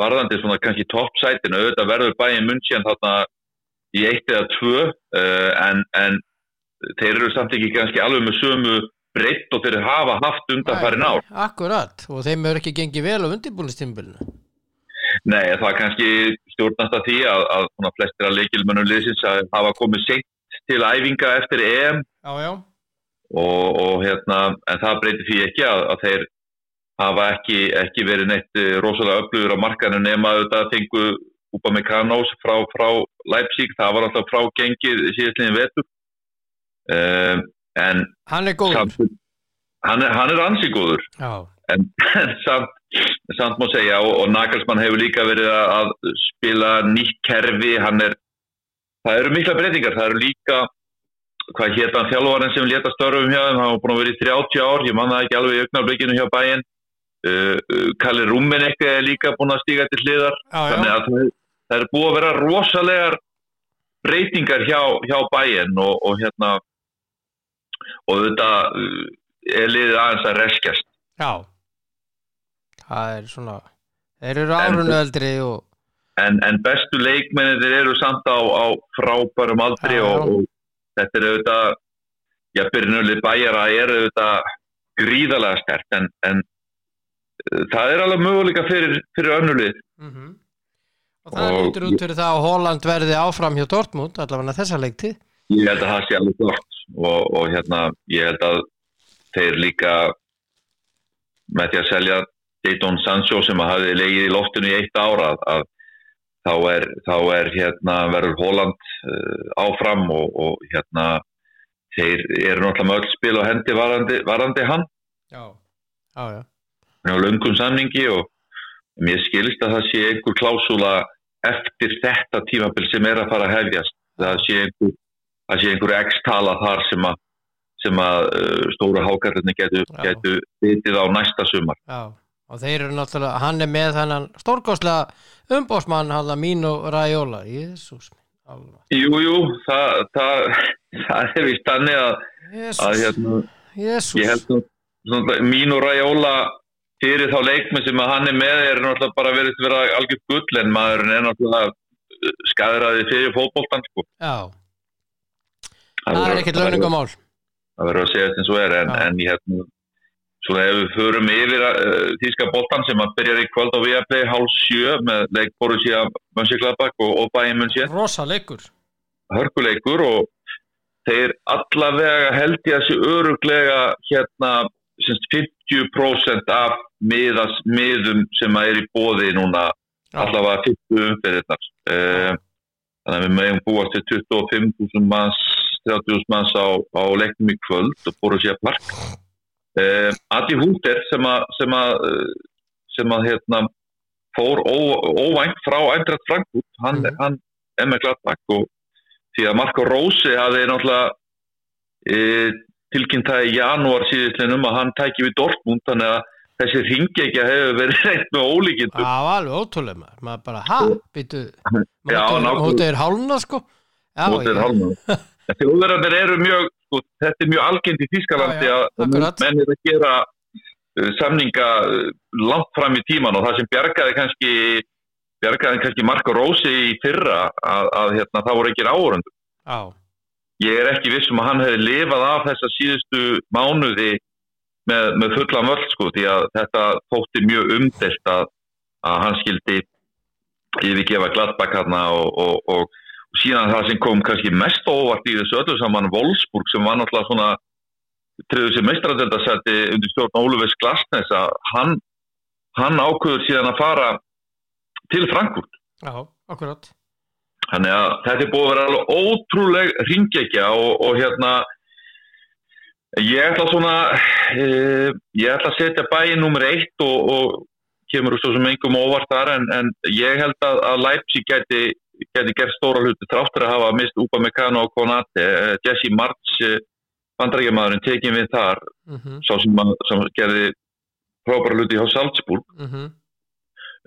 varðandi svona kannski toppsætinu. Auðvitað verður bæinn München þarna í eitt eða tvö uh, en, en þeir eru samt ekki kannski alveg með sömu breytt og þeir hafa haft undanfærin ár. Akkurat, og þeim er ekki gengið vel á undirbúinustímbilinu. Nei, það er kannski stjórnast að því að, að flestir að leikilmönnum liðsins að hafa komið seint til æfinga eftir EM. Já, já, og, og hérna, en það breytir því ekki að, að þeir hafa ekki, ekki verið neitt eh, rosalega öflugur á markanu nema auðvitað fengu Upamecano's frá, frá Leipzig, það var alltaf frá gengið síðastliðin vetur. Um, en hann er góður. hann, er, er ansígóður Já, en samt, samt má segja og, og Nagelsmann hefur líka verið að spila nýtt kerfi. Hann er, það eru mikla breytingar það eru líka hvað hétt hann þjálfarinn sem leta störfum hjá þeim, hann var búin að vera í 30 ár, ég man það ekki alveg í augnarblikinu hjá bæinn. Uh, uh, Kalli Rúmin eitthvað er líka búin að stíga til hliðar, já. þannig að það, það er búið að vera rosalegar breytingar hjá, hjá bæinn og, og hérna og þetta uh, er liðið aðeins að reskjast. Já. Það er svona, þeir eru árunu eldri og, en, en bestu leikmennir eru samt á, á frábærum aldri Já, og, og þetta er auðvitað já, byrjunulið bæjara er auðvitað gríðalega stert en, en uh, það er alveg möguleika fyrir, fyrir önnulið mm og það Og- lítur út fyrir það að Holland verði áfram hjá Dortmund, allavega þessa leikti. ég held að það sé alveg gott og, og hérna, ég held að þeir líka með því að selja Dayton Sancho sem hafi legið í loftinu í eitt ára að þá er, þá er hérna verður Holland uh, áfram og, og hérna þeir eru náttúrulega með öll spil og hendi varandi, varandi hann Já. Já, já. á löngum samningi og mér skilist að það sé einhver klásúla eftir þetta tímabil sem er að fara að hefjast það sé einhver, einhver x-tala þar sem að, sem að uh, stóra hákarlinni getur, Já. getur vitið á næsta sumar Já, og þeir eru náttúrulega, hann er með þennan stórkostlega umbósmann hann að Mino Raiola, jésús alveg, Jú, jú, það, það, það er vist þannig að, að hérna, ég held að svona, mín og ræjóla fyrir þá leikmenn sem að hann er með er náttúrulega bara verið að vera algjör gull en maðurinn er náttúrulega skæðraði fyrir fótboltan sko. já, það er ekkert launingumál Það verður að segja þetta eins og er en, en ég hérna svona ef við förum yfir uh, þýska boltan sem að byrjar í kvöld á Viaplay hálf sjö með leik Borussia Mönchengladbach og, Bayern München. Rosa leikur. Hörkuleikur og þeir allavega held ég að sé öruglega hérna semst 50% af miðas, miðum sem að er í bóði núna Já. allavega 50 umferðirnar. Uh, þannig að við megum búast til 25.000 manns 30.000 manns á, á leiknum í kvöld og Borussia Park uh, Adi Húter sem að sem að, sem að hérna fór ó, óvænt frá Eindracht Frankfurt hann, Mhm. hann er með Gladbach og því að Marko Rósi hafði náttúrulega e, tilkynnt það í janúar síðustlinum að hann tæki við Dortmund þannig að þessi ringekja hefur verið reynd með ólíkindum það var alveg ótrúlega maður, maður bara, ha, býtu Já, nákvæmlega. mótið er hálna sko já, mótið ég- hálma. En Þjóðverðarnir eru mjög, sko, þetta er mjög algengt í Þýskalandi Já, já, að menn eru að gera uh, samninga uh, langt fram í tíman og það sem bjargaði kannski bjargaði kannski Marko Rósi í fyrra að, að hérna, það voru ekki áhörundu. Ég er ekki viss um að hann hefði lifað af þessa síðustu mánuði með, með fulla völd sko því að þetta þótti mjög umdelt að, að hann skildi yfirgefa og, og, og, og síðan það sem kom kannski mest óvart í þessu öllu saman Wolfsburg sem var náttúrulega svona triður sem meistradeldasætti undir stjórn Ólufis Glasnes að hann, hann ákveður síðan að fara til Frankfurt. Já, akkurat. Þannig að þetta er búið að vera alveg ótrúleg ringekja og, og hérna ég ætla svona uh, ég ætla að setja bæinn nummer eitt og, og kemur úr svo sem engum óvart þar en, en ég held að, að Leipzig geti, geti gert stóra hluti tráttur að hafa mist Upa Meccano og Konate. Uh, Jesse March uh, bandrækjamaðurinn tekið við þar. Mm sá sem, að, sem gerði frábæra hluti hjá Salzburg. -hmm.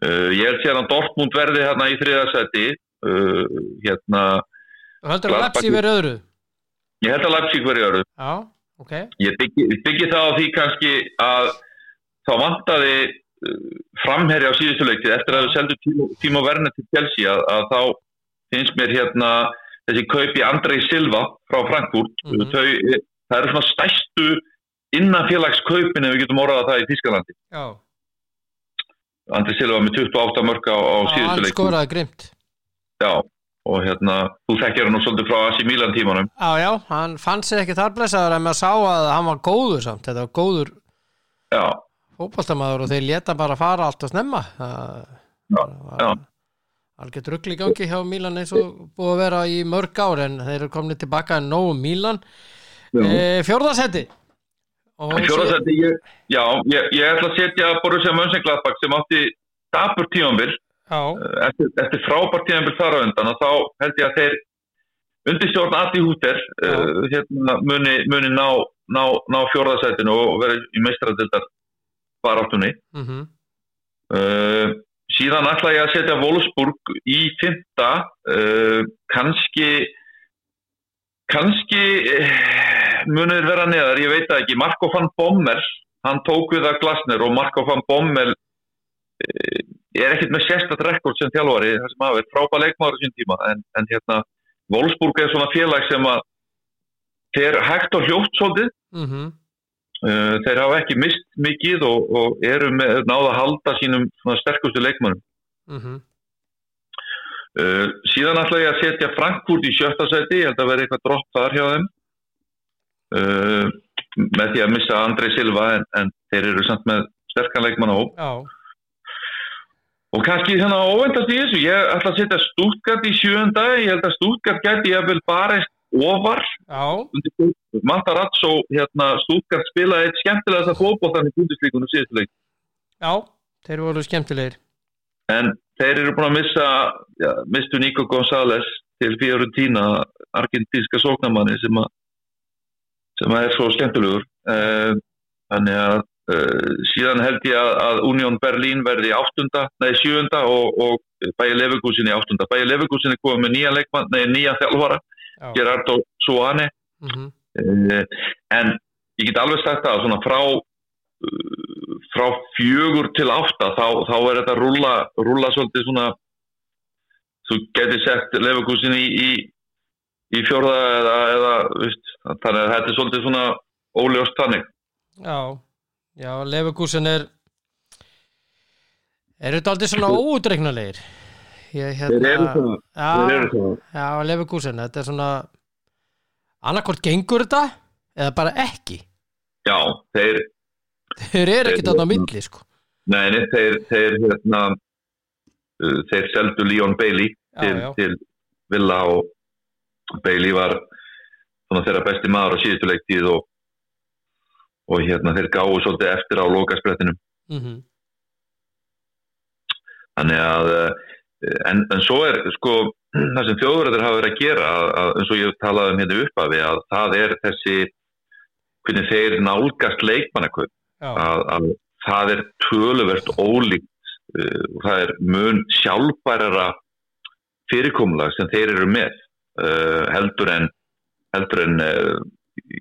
uh, ég held síðan að Dortmund verði hérna í þriðasæti uh, hérna og heldur að Lepsi verið öðru? Ég held að Leipzig verði öru. já, ok, Ég byggi, byggi það á því kannski að þá vantaði framherja á síðustu leikti eftir að við seldum tíma verna til Chelsea að, að þá finnst mér hérna þessi kaupi Andrei Silva frá Frankfurt. Mhm. Þau, það eru svona stæstu innanfélagskaupin ef við getum orðað það í Þískalandi. já, Andrei Silva með 28 mörg á, á síðustu hann leikti. skoraði grimt Já, og hérna, þú þekkir hann nú svolítið frá AC Milan tímanum. já, já, hann fann sér ekki þar blessaður en maður sá að hann var góður samt þetta var góður Já, fótballtamaður og þeir leta bara fara allt og snemma. Rugl í gangi hjá Mílan eins og búið að vera í mörg ár en þeir eru komin tilbaka en nógu Mílan e, fjórðasetti. Og Fjóraðsætti, ég, já, ég, ég ætla að setja Borussia Mönchengladbach sem átti dapur tímanbill já, eftir, eftir frábært tímanbill þar á undan og þá held ég að þeir undir stjórn Adi Húter uh, hérna, muni, muni ná, ná, ná fjórðasætinu og vera í meistaradildar baráttunni. Mhm, uh, síðan ætla ég að setja Wolfsburg í fymta uh, kannski kannski uh, munir vera neðar, ég veit ekki. Marko van Bommel, hann tók við að Glasner og Marko van Bommel uh, er ekkert með sérstatt rekord sem þjálfari, það sem verið frábæð leikmáður sín tíma, en, en hérna Wolfsburg er svona félag sem að þeir hægt og hljótt svolítið. Mhm, Uh, þeir hafa ekki mist mikið og, og eru með náða að halda sínum sterkustu leikmannum. mhm, Uh, síðan ætla ég að setja Frankfurt í sjötta seti, ég held að vera eitthvað dropp þar hjá þeim. Uh, með því að missa Andrei Silva en, en þeir eru samt með sterkan leikmann á já, og kannski þannig að óvendast í þessu ég ætla að setja Stuttgart í sjönda ég held að Stuttgart gæti ég vel bara ofar Matarazzo, hérna Stuttgart spilaði eitt skemmtilega þess að fótboltan í búndisleikunum síðustu leik já, þeir voru skemmtilegir. En þeir eru búin að missa, já, mistu Nico González til Fiorentina, argentínska sóknamanni sem, að, sem að er svo skemmtilegur. Uh, þannig að uh, síðan held ég að, að Union Berlin verði áttunda, nei sjöunda og, og Bæja í áttunda. Bæja er komið með nýja leikmann, nei nýja þjálfara, Já, Gerardo Suane. mhm, Uh, en ég get alveg sagt að svona frá uh, frá fjögur til átta þá, þá er þetta rúlla, rúlla svolítið svona þú getur sett lefugúsin í, í, í fjórða eða, eða veist, þannig að þetta er svolítið svona óljóst þannig já, já, Leverkusen er eru þetta aldrei svona óutreiknulegir? Ég Þeir eru hérna, svona, já, eru svona. já, Leverkusen, þetta er svona annarkvort gengur þetta eða bara ekki. já, þeir, Þeir eru ekkert þarna á milli, sko. nei, nei, þeir þeir, hérna, uh, þeir seldu Leon Bailey Já, til, já, til Villa og Bailey var þeirra besti maður á síðustu leiktíð og, og hérna þeir gáðu svolítið eftir á lokasprettinum mhm, þannig að eh, en, en svo er sko það sem þjóðverðir hafa verið að gera að, eins og ég talaði um hérna uppafi að það er þessi hvernig þeir nálgast leikmannakaup. Já, að, að það er töluvert ólíkt uh, og það er mun sjálfbærara fyrirkomulag sem þeir eru með uh, heldur en heldur en uh,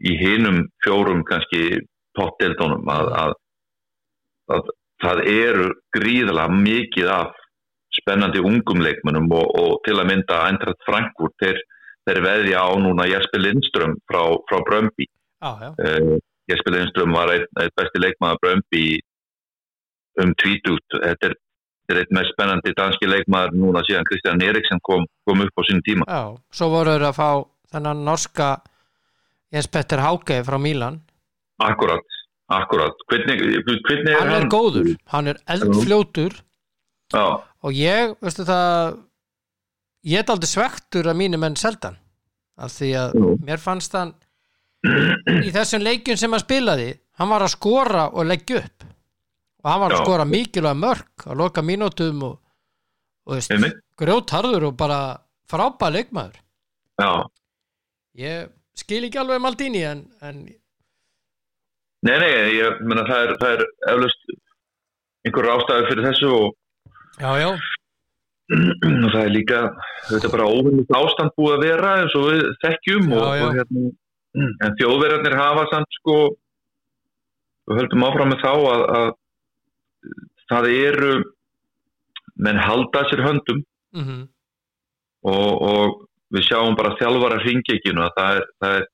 í hinum fjórum kannski potteldónum að, að, að það eru gríðalega mikið af spennandi ungum leikmennum og, og til að mynda Eintracht Frankfurt þeir, þeir veðja á núna Jesper Lindström frá, frá Brömbi já, uh, Jesper Lindström var einn ein besti leikmaður Brömbi um tvítút þetta er, er eitt mest spennandi danski leikmaður núna síðan Kristján Eriksen kom, kom upp á sín tíma. Já. Svo voru þeir að fá þennan norska Jens Petter Hauke frá Mílan. akkurat, akkurat. Hvernig, hvernig Hann er góður, hann er eldfljótur. Já, og ég, veistu það ég er aldrei svektur að mínu menn seldan. Af því að mér fannst hann í þessum leikjum sem hann spilaði hann var að skora og leggja upp. Og hann var að skora mikilvæg mörg að loka mínútum og, og veist, einmitt. grjótarður og bara frábæð leikmaður. Já, ég skil ekki alveg Maldini en, en nei, nei, ég meina það er, er eflaust einhver ástæði fyrir þessu og, já, já, og það er líka þetta er bara óvinnist ástand búið að vera eins og við þekkjum og, Já, já. og hérna, en þjóðverðarnir hafa samt sko við höldum áfram með þá að, að það eru menn halda sér höndum. Mm og, og við sjáum bara þjálfara hringekinu að það er, það er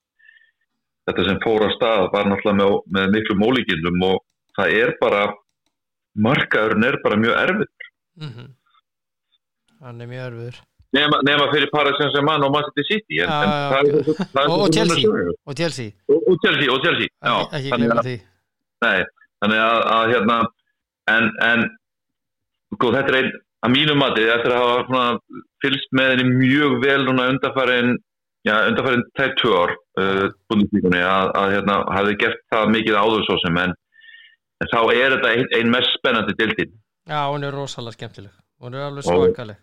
þetta sem fór að stað var náttúrulega með, með miklu mólíkindum og það er bara markaðurinn er bara mjög erfið -hmm. hann er mjög örfur nema, nema fyrir Paris Saint-Germain og Manchester City en, Já, en já, það það Og- og Chelsea. og Chelsea, og, Chelsea og Chelsea. Já, ekki, að, því. Nei, þannig að, að hérna en, en sko, þetta er einn að mínum mati eftir að hafa svona, fylgst með henni mjög vel undarfærin já, undarfærin tætt tvö ár uh, búinlíkunni að, að hérna, hafi gert það mikið áður svo sem en, en þá er þetta ein, ein mest spennandi dildin já, hún er rosalega skemmtileg. Hún er alveg Og- svakaleg.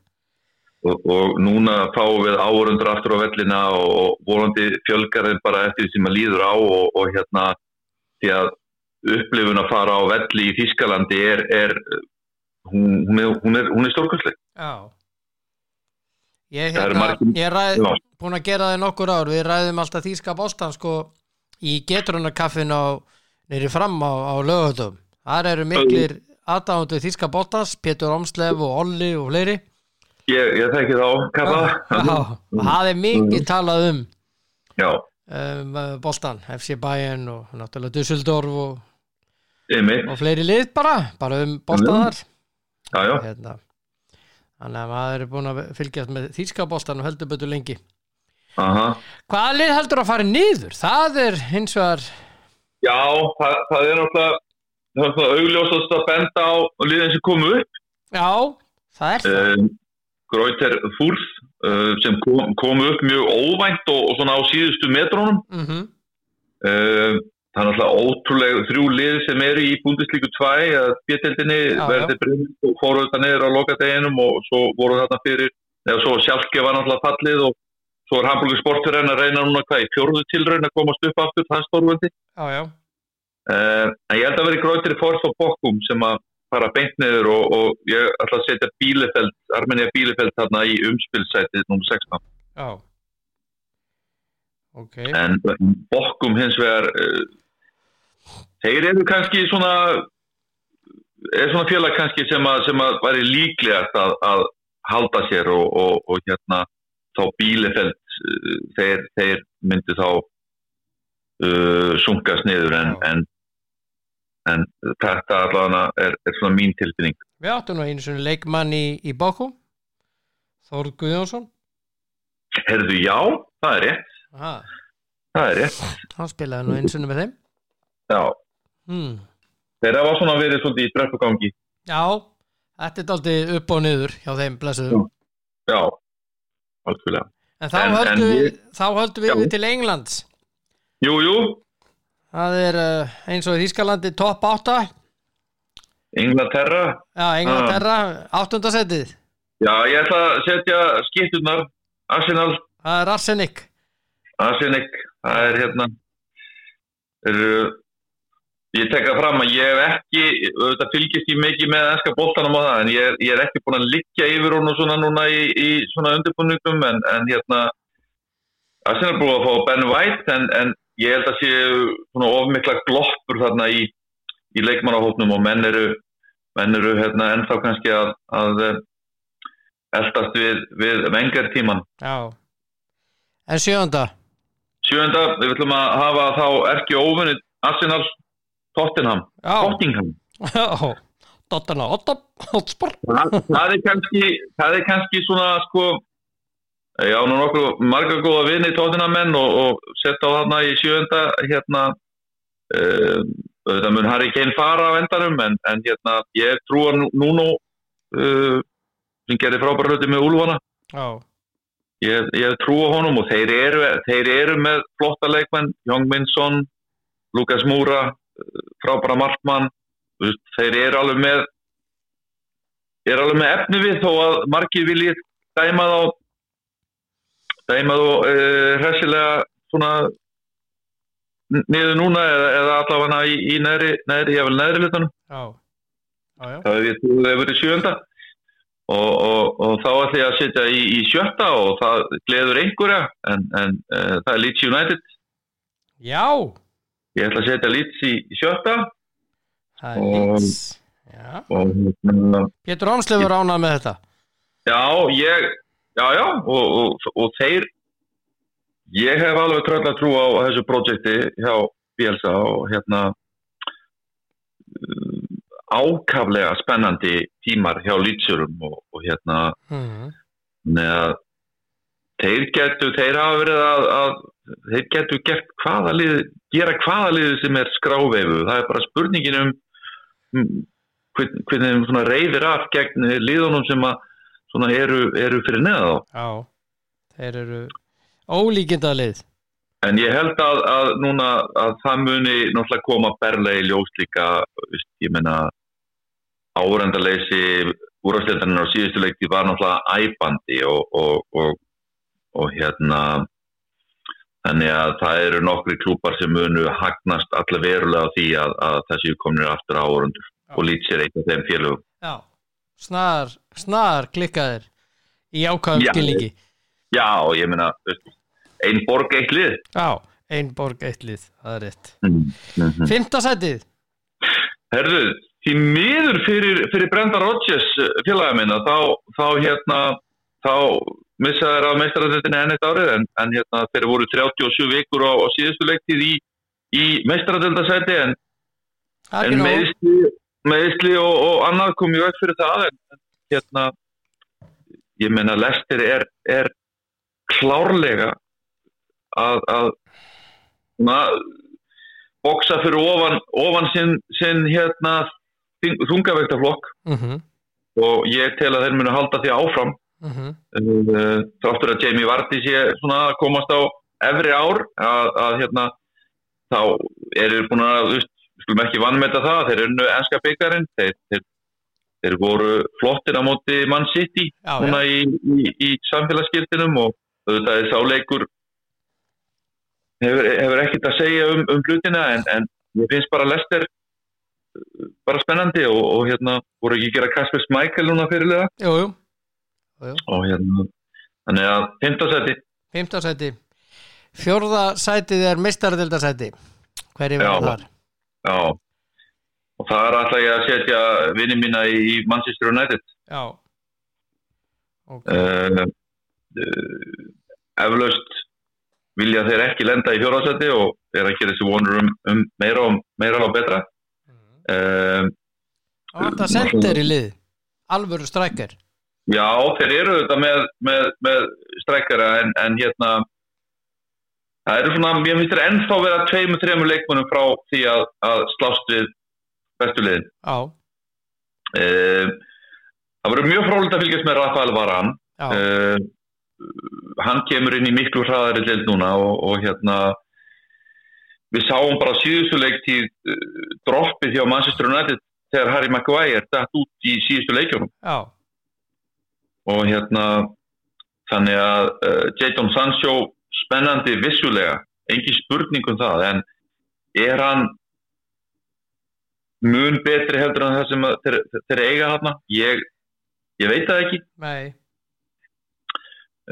Og, og núna fáum við áörundur aftur á vellina og, og volandi fjölgarinn bara eftir því sem að líður á og, og hérna því að upplifun að fara á velli í Þískalandi er, er hún, hún er, er, hún er stórkvæsleg Já. Ég, hérna, ég Já. búin að gera það í nokkur ár. Við ræðum alltaf þýska bóstan sko í getrunarkaffin nýri fram á, á lögutum þar eru miklir aðdáðundu þýska bóstans, Pétur Omslef og Olli og fleiri. Ég, ég þekki þá, Já, og það er mikið talað um. Um, bóstan, FC Bayern og náttúrulega Dusseldorf og, og fleiri lið bara, bara um já, já. Hérna. þannig að maður er búin að fylgjast með þýska bóstan og heldur betur lengi. Aha. hvaða lið heldur að fara niður? það er hins vegar Já, það, það er náttúrulega það er náttúrulega augljósast að benda á liðin sem komu upp. Já, það er það. Um, Greuter Fúrð uh, sem kom, komu upp mjög óvænt og, og svona á síðustu metrónum. Mm uh, það er náttúrulega ótrúlega þrjú lið sem eru í búndislíku 2 að bjöteldinni Já, verði breynd og fóru þetta niður á lokadeginum og svo voru þarna fyrir eða svo sjálfgeð var náttúrulega fallið og svo er Hamburger Sportverðin að reyna núna hvað í fjórðu tilraun að komast upp aftur það stórvöldi já, já, Uh, en ég held að vera grótir Forth og Bokkum sem að fara beint niður og, og ég ætla að setja Bílefeld, Armenia Bílefeld þarna í umspilsætið nr. 16 já. Ok, en Bokkum hins vegar uh, þeir eru kannski svona er svona félag kannski sem að, sem að væri líklegast að, að halda sér og, og, og hérna þá Bílefeld uh, þeir, þeir myndi þá uh, sunkast niður en, en en þetta allavega er, er svona mín tilfinning. Við áttum nú einu svona leikmann í, í Bokkum Þór Guðjónsson. Herðu, já, það er rétt. Aha, það er rétt, hann spilaði nú einu svona með þeim. Já. Hmm. þeirra var svona verið svolítið í streppugangi já, þetta er daldið upp og niður hjá þeim blessuðum já, alveg en þá höldum við, við, við til Englands. Jú, jú, það er uh, eins og í Þýskalandi topp 8 Inglaterra já, Englandterra, Ah. áttundasettið Já, ég ætla að setja skipturnar Arsenal, það er Arsenik. Arsenik það er hérna. Er, ég tek það fram að ég hef ekki auðvitað fylgist ég mikið með ennska boltanum á það en ég er, ég er ekki búin að liggja yfir hún og svona núna í, í svona undirbúningum en, en hérna Arsenal búin að fá Ben White en, en ég held að sé svona ofmikla gloppur þarna í, í leikmannahópnum og menn eru menn eru hérna ennþá kannski að, að eh, eldast við, við vengar tíman já. En sjönda Sjönda, við ætlum að hafa þá erki óvinnið Arsenal Tottenham, Tottenham Hotspur. Það, það er kannski það er kannski svona sko já, nú nokkuð marga góða vinni Tottenham menn og, og setja á þarna í sjönda hérna um, þetta mun Harry Kane fara á endanum en, en hérna ég trúa nú, núna uh, sem gerir frábæra hluti með Úlfana. Já, ég, ég trúa honum og þeir eru, þeir eru með flotta leikmenn, Jóng Minsson Lukas Múra frábæra markmann. Þeir eru alveg með eru alveg með efni við þó að margir viljið dæma þá dæma þá uh, hressilega svona niður núna eða, eða allavega í, í neðri, neðri, ég vil neðri hlutunum þú hefur verið sjönda og, og, og þá ætlum ég að setja í, í sjötta og það gleður einhverja en, en uh, það er Leeds United. Já. Ég ætla að setja Leeds í, í sjötta. Það er Leeds. Hérna, Pétur Ámslefur ánað með þetta. Já, ég já, já, og, og, og þeir ég hef alveg tröll að trú á þessu projekti hjá Bielsa og hérna uh, ákaflega spennandi tímar hjá Leedsurum og, og hérna. Nei að þeir getur, þeir hafa verið að, að þeir getur gert hvaða lið, gera hvaða lið sem er skráfeifu. Það er bara spurningin um, um hvern- hvernig þeim reyðir af gegn liðunum sem að svona eru, eru fyrir neða þá. já, þeir eru ólíkindalið En ég held að, að núna að það muni náttúrulega koma berlega í ljós líka, ég meina árendaleysi úrvarsleildarinn á síðustu leikti var náttúrulega æbandi og, og, og, og hérna þannig að það eru nokkri klúpar sem munu hagnast allir verulega á því að, að það séu kominir aftur á árundur og lít sér eitthvað þeim félögum. Já, snar, snar klikkaðir í ákvæðum skilningi. Já, ég meina þú veist, ein borg eitt lið. Já, ein borg, eitt lið, það er rétt. Mm -hmm. Fymta sætið. Herðu, því miður fyrir, fyrir Brenda Rodgers félaga minna þá, þá hérna þá missa þeir af meistaradöldinni enn eitt árið en, en hérna þeir voru 37 vikur á, á síðustu leiktið í, í en, Það er en ekki nóg meðisli, og, og annað kom ju ekki fyrir það en, hérna ég meina Lester er, er klárlega að, að na, boksa fyrir ofan, ofan sinn, sinn hérna þungavektaflokk Mhm, og ég tel að þeir munu halda því áfram. Mhm. uh, þáttur að Jamie Vardy sé svona að komast á efri ár að, að hérna þá eru búin að, skulum ekki vannmeta það, þeir nú enska byggarinn þeir, þeir, þeir voru flottir á móti Man City Já, núna í, í, í samfélagsskiptinum og auðvitað er sáleikur hefur, hefur ekkert að segja um, um hlutina en, en ég finnst bara Lester uh, bara spennandi og, og hérna voru ekki gera Kasper Smækel núna fyrirlega? Jú, jú, og hérna þannig að 15 seti fymta sæti. Fjórða sætið er meistaradildasæti Hverju var þar? Já. Og það er alltaf ég að setja vinni mína í, Manchester United. Já. Ok, uh, eflaust vilja þeir ekki lenda í fjórðarsæti og þeir ekki þessi vonur um, um meira, og, meira og betra. Uh, og þetta sendir í lið? Alvöru strækjar Já, þeir eru þetta með, með, með streikara en, en hérna það eru svona, mér finnst þeir ennþá vera tveimur, þreimur leikmunum frá því að, að slást við bestulegin. Uh, það verður mjög frólægt að fylgjast með Rafael Varan. Uh, hann kemur inn í miklu hraðari lild núna og, og hérna við sáum bara síðustu leiktíð uh, droppið hjá Manchester United þegar Harry Maguire dætt út í síðustu leikjónum. og hérna þannig að Jadon Sancho spennandi vissulega engin spurning um það en er hann mun betri heldur en það sem þeir, þeir eiga hana ég, ég veit það ekki. Nei,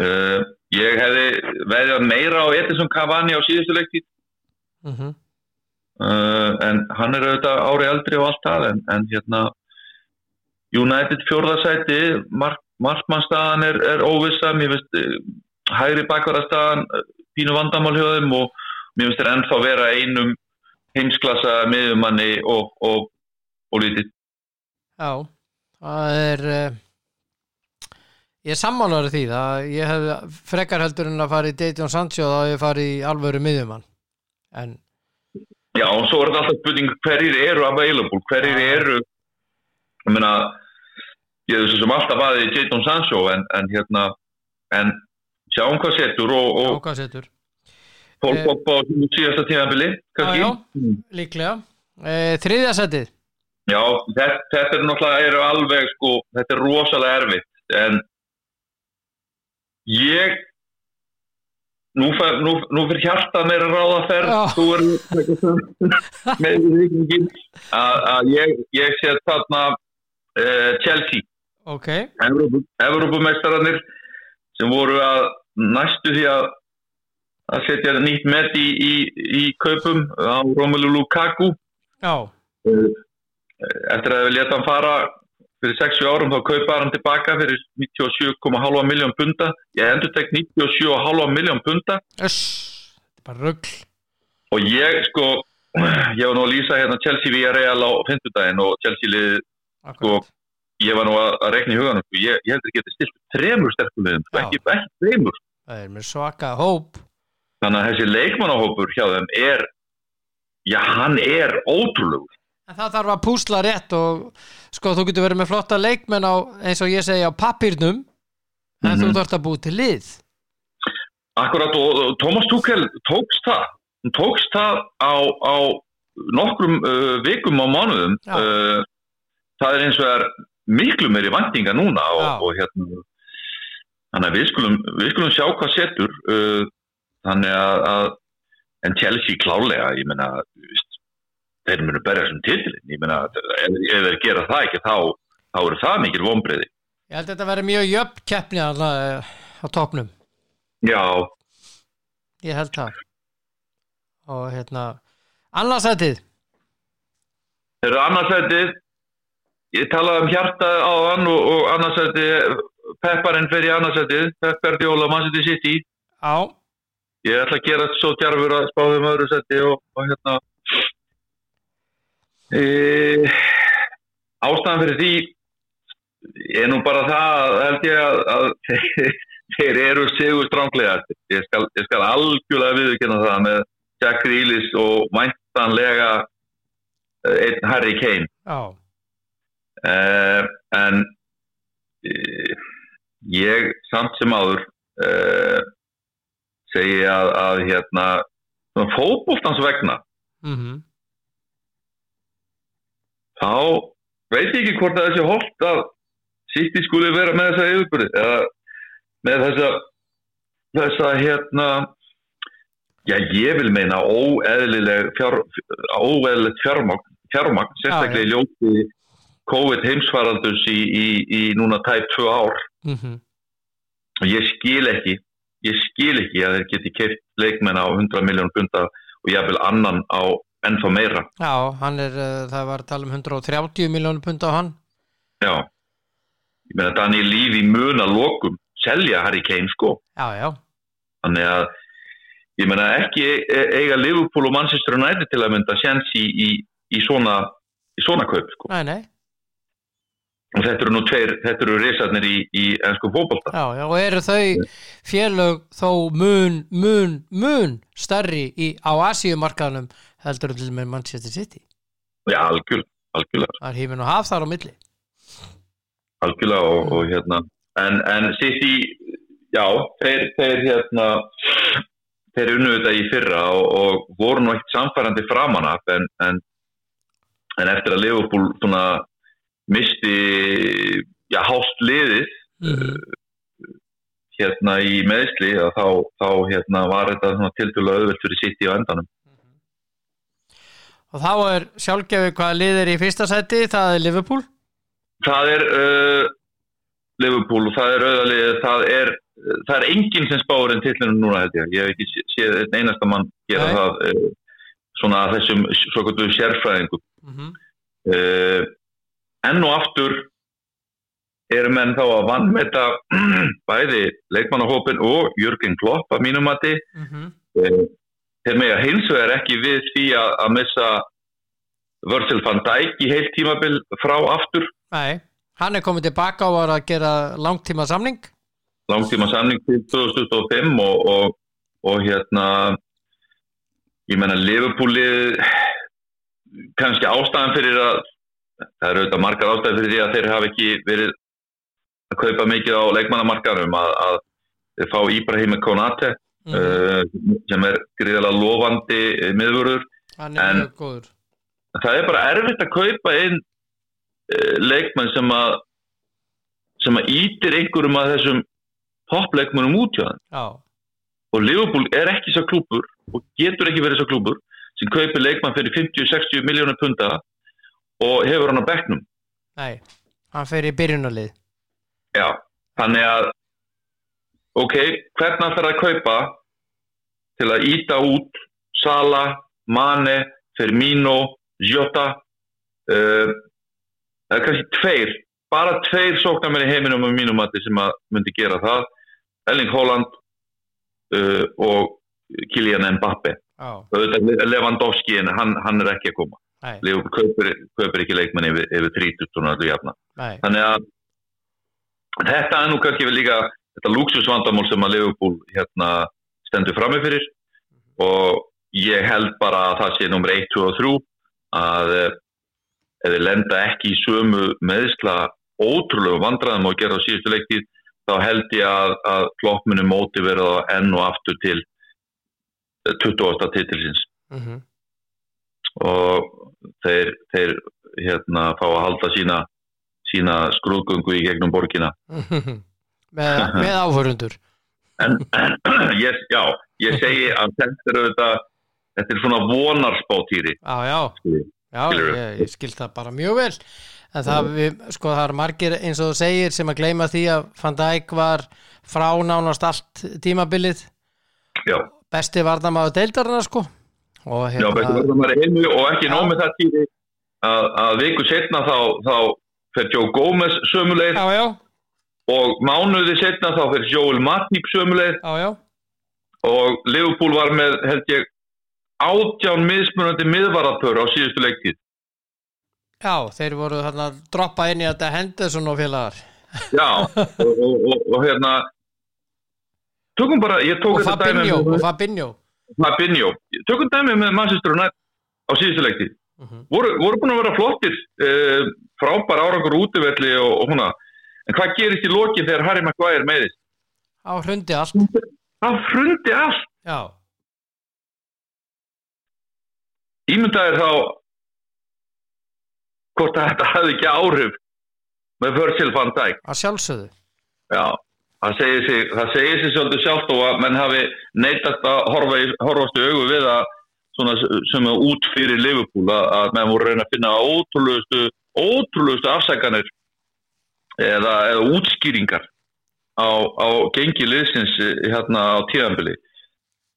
uh, ég hefði veðið meira á Edison Cavani á síðustu leiktíð. Mhm. Uh, en hann er auðvitað ári eldri og allt það en, en hérna United fjórðasæti mark, markmannstaðan er, er óvissa mér finnst uh, hægri bakvarastaðan uh, pínu vandamál hjá þeim og mér finnst þeir ennþá vera einum heimsklassa miðumanni og, og, og lítið. Já, það er uh, ég er sammálaður því það ég hef frekar heldur en að fara í Dayton Sancho þá hef ég farið í alvöru miðjumann. En Já, og svo er þetta alltaf spurning hverjir eru available, hverjir eru ég meina ég hef sem alltaf aðið Jadon Sancho en, en hérna en sjáum hvað setur og, og ákvað setur. Pól Eh, Pogba á síðasta tíðanbili. Já, já. líklega. Uh, Þriðja setið. Já, þetta, þetta er náttúrulega alveg sko, þetta er rosalega erfitt en ég nú, fer, nú, nú fyrir hjartað meira ráðaferð Já. þú er með vikingin að, að ég, ég sé þarna uh, Chelsea. Ok, Evrópumestararnir sem voru að næstu því að að setja nýtt met í, í, í kaupum á Romelu Lukaku. Já, eftir að við leta hann fara fyrir 60 árum þá kaupa hann tilbaka fyrir 97,5 miljón punta ég endur tek 97,5 miljón punta öss Þetta er bara rugl. Og ég sko ég var nú að lýsa hérna Chelsea via Real á 50 daginn og Chelsea lið Akkurat. Ég var nú að, að rekna í huganum sko. ég, ég heldur að geta stilt þremur sterkum liðum ekki, ekki þremur Það er með svaka hóp. Þannig að þessi leikmannahópur hjá þeim er já hann er ótrúlegur. En það þarf að púsla rétt og sko þú getur verið með flotta leikmenn á eins og ég segi á pappírnum en Mhm. þú þarft að búi til lið. Akkurat og, Thomas Tuchel tókst það. Tókst það á, á nokkrum uh, vikum á mánuðum. Uh, það er eins og er miklu meiri vantinga núna og, og hérna þannig að við skulum, við skulum sjá hvað setur uh, þannig að, að en Chelsea klálega ég veist, þeir munu berja sem titilin ég meina ef, þeir gera það ekki þá, þá eru það mikil vonbreiði Ég held að þetta verði mjög jöfn keppni alveg á topnum já, ég held það. Og hérna annarsætið? Þeir eru annarsætið ég talaði um hjarta á hann og, og annarsætið Pepparinn fer í annarsætið Peppar Bjóla, Man City. City á, ég ætla að gera svo djarfur að spáðum öðru seti og, og hérna. E, ástæðan fyrir því er nú bara það held ég að, að þeir, eru sigur stránglega ég skal, ég skal algjörlega viðurkenna það með Jack Grealis og væntanlega eh, einn Harry Kane. Á, uh, en uh, ég samt sem áður uh, segi að, að hérna fótbóltans vegna mhm. þá veit ég ekki hvort að þessi holt að City skuli vera með þessa yfirbyrði eða með þessa þessa hérna já ég vil meina óeðlileg fjár, óeðlilegt fjármagn sérstaklega í ljóti COVID heimsfaraldurs í, í, í núna tæp tvö ár. Mhm. Og ég skil ekki ég skil ekki að þeir geti keift leikmenn á 100 miljón bunda og jáfnvel annan á ennþá meira. Já, er, uh, það var að tala um 130 miljónum pund á hann. Já. Ég meina Daniel Lífi mun að lokum selja Harry Kane sko. Já, já, þannig að ég meina ekki e- eiga Liverpool og Manchester United til að mynda sjans í, í, í svona í svona kaup sko. Nei, nei þetta eru nú tveir, þetta eru risarnir í, í ennsku fótbolta. Já, já, og eru þau félög þó mun, mun, mun starri í, á Asíumarkaðanum heldur en til með Manchester City? Já algjör, algjörlega. Það er hífin og haf þar á milli. Algjörlega og, og hérna en, en City, já þeir, þeir hérna þeir unnu þetta í fyrra og, og voru nú eitt samfærandi framan af en, en, en eftir að Liverpool svona misti já, hálft liðið mm hérna í meðsli þá, þá hérna var þetta tildulega auðvelt fyrir City á endanum. Og þá er sjálfgefi hvaða lið er í fyrsta sæti, það er Liverpool. Það er uh, Liverpool og það er auðvitað það er, það er enginn sem spáur en tillinu núna held ég, hef ekki sé- séð einn einasta mann gera Nei. það uh, svona þessum sérfræðingum. Mm -hmm. uh, enn og aftur eru menn þá að vannmeta bæði leikmannahópin og Jörgen Klopp að mínum mati. Mm -hmm. uh, þeir með að hins vegar ekki við því að, að missa Virgil van Dijk í heilt tímabil frá aftur. Nei, hann er komið tilbaka var að gera langtíma samning langtíma samning til 2025 og, og, og hérna ég menna Liverpoolið kannski ástæðan fyrir að það eru auðvitað margar ástæðan fyrir því að þeir hafa ekki verið að kaupa mikið á leikmannamarkarum að, að þeir fá Íbrahim Konate mm uh, sem er gríðalega lofandi miðvörður. En- það er bara erfitt að kaupa inn uh, leikmann sem að sem að ítir einhverjum að þessum toppleikmannum út hjá þeim. Já, og Liverpool er ekki svo klúpur og getur ekki verið svo klúpur sem kaupir leikmann fyrir 50-60 miljónur punta og hefur hann á bekknum. Nei, hann fer í byrjunarlið. Já, þannig að ok, hvernig ætlar að kaupa til að íta út Sala, Mane Firmino, Jota uh, það er kannski tveir bara tveir sóknarmenn í heiminum á mínum mati sem að myndi gera það. Erling Haaland uh, og Kylian Mbappe auðvitað Lewandowski hann, hann er ekki að koma Liverpool kaupir, kaupir ekki leikmenn yfir, yfir 30 svona öllu jafna. Nei. Þannig að þetta er nú kannski við líka þetta luxusvandamál sem að Liverpool hérna, stendur frammi fyrir. Og ég held bara að það sé nummer 1, 2 og 3 að eh, ef þeir lenda ekki í sömu meðsla ótrúlegu vandræðum og gera á síðustu leiktið þá held ég að, að kloppminu móti verða enn og aftur til eh, 28. titilsins. Mm og þeir, þeir hérna, fá að halda sína sína skrúðgöngu í gegnum borgina. Með, með áhörundur en, en ég, já, ég segi að þetta er þetta er svona vonarspátýri Já, já, já ég, ég skil það bara mjög vel. En það, við, sko, það er margir eins og þú segir sem að gleyma því að Van Dijk var frá nánast allt tímabilið. Já, besti varnamaður deildarna sko og já, betur verður maður heimi og ekki með það týri að, að viku setna þá, þá fer Joe Gomez já, og mánuði setna þá fer Joel Matip já, og Liverpool var með held ég átján mismunandi miðvarapör á síðustu leiktið já, þeir voru að droppa inn í þetta Henderson og félagar. Já, og, og, og, og hérna tökum bara, ég tók og þetta dæmi Fabinho, með- og Fabinho Fabinho, tökum dæmi með Manchester United á síðustu leiktið Mhm. voru, voru búin að vera flottir uh, frábær árangur útivelli og, og húnna en hvað gerist í lokin þegar Harry Maguire meðist? á hrundi allt. Það frundi allt. Já, ímyndaðir þá hvort að þetta hafði ekki áhrif með Virgil van Dijk. Að sjálfsögðu. Já, segir sig, það segir sig svolítið sjálft og að menn hafi neitast að horfa í, horfast í augu við að svona sem er út fyrir Liverpool að, að menn voru reyna að finna ótrúlegustu, ótrúlegustu afsækanir eða, eða útskýringar á, á gengi liðsins eh, hérna á tíðanbili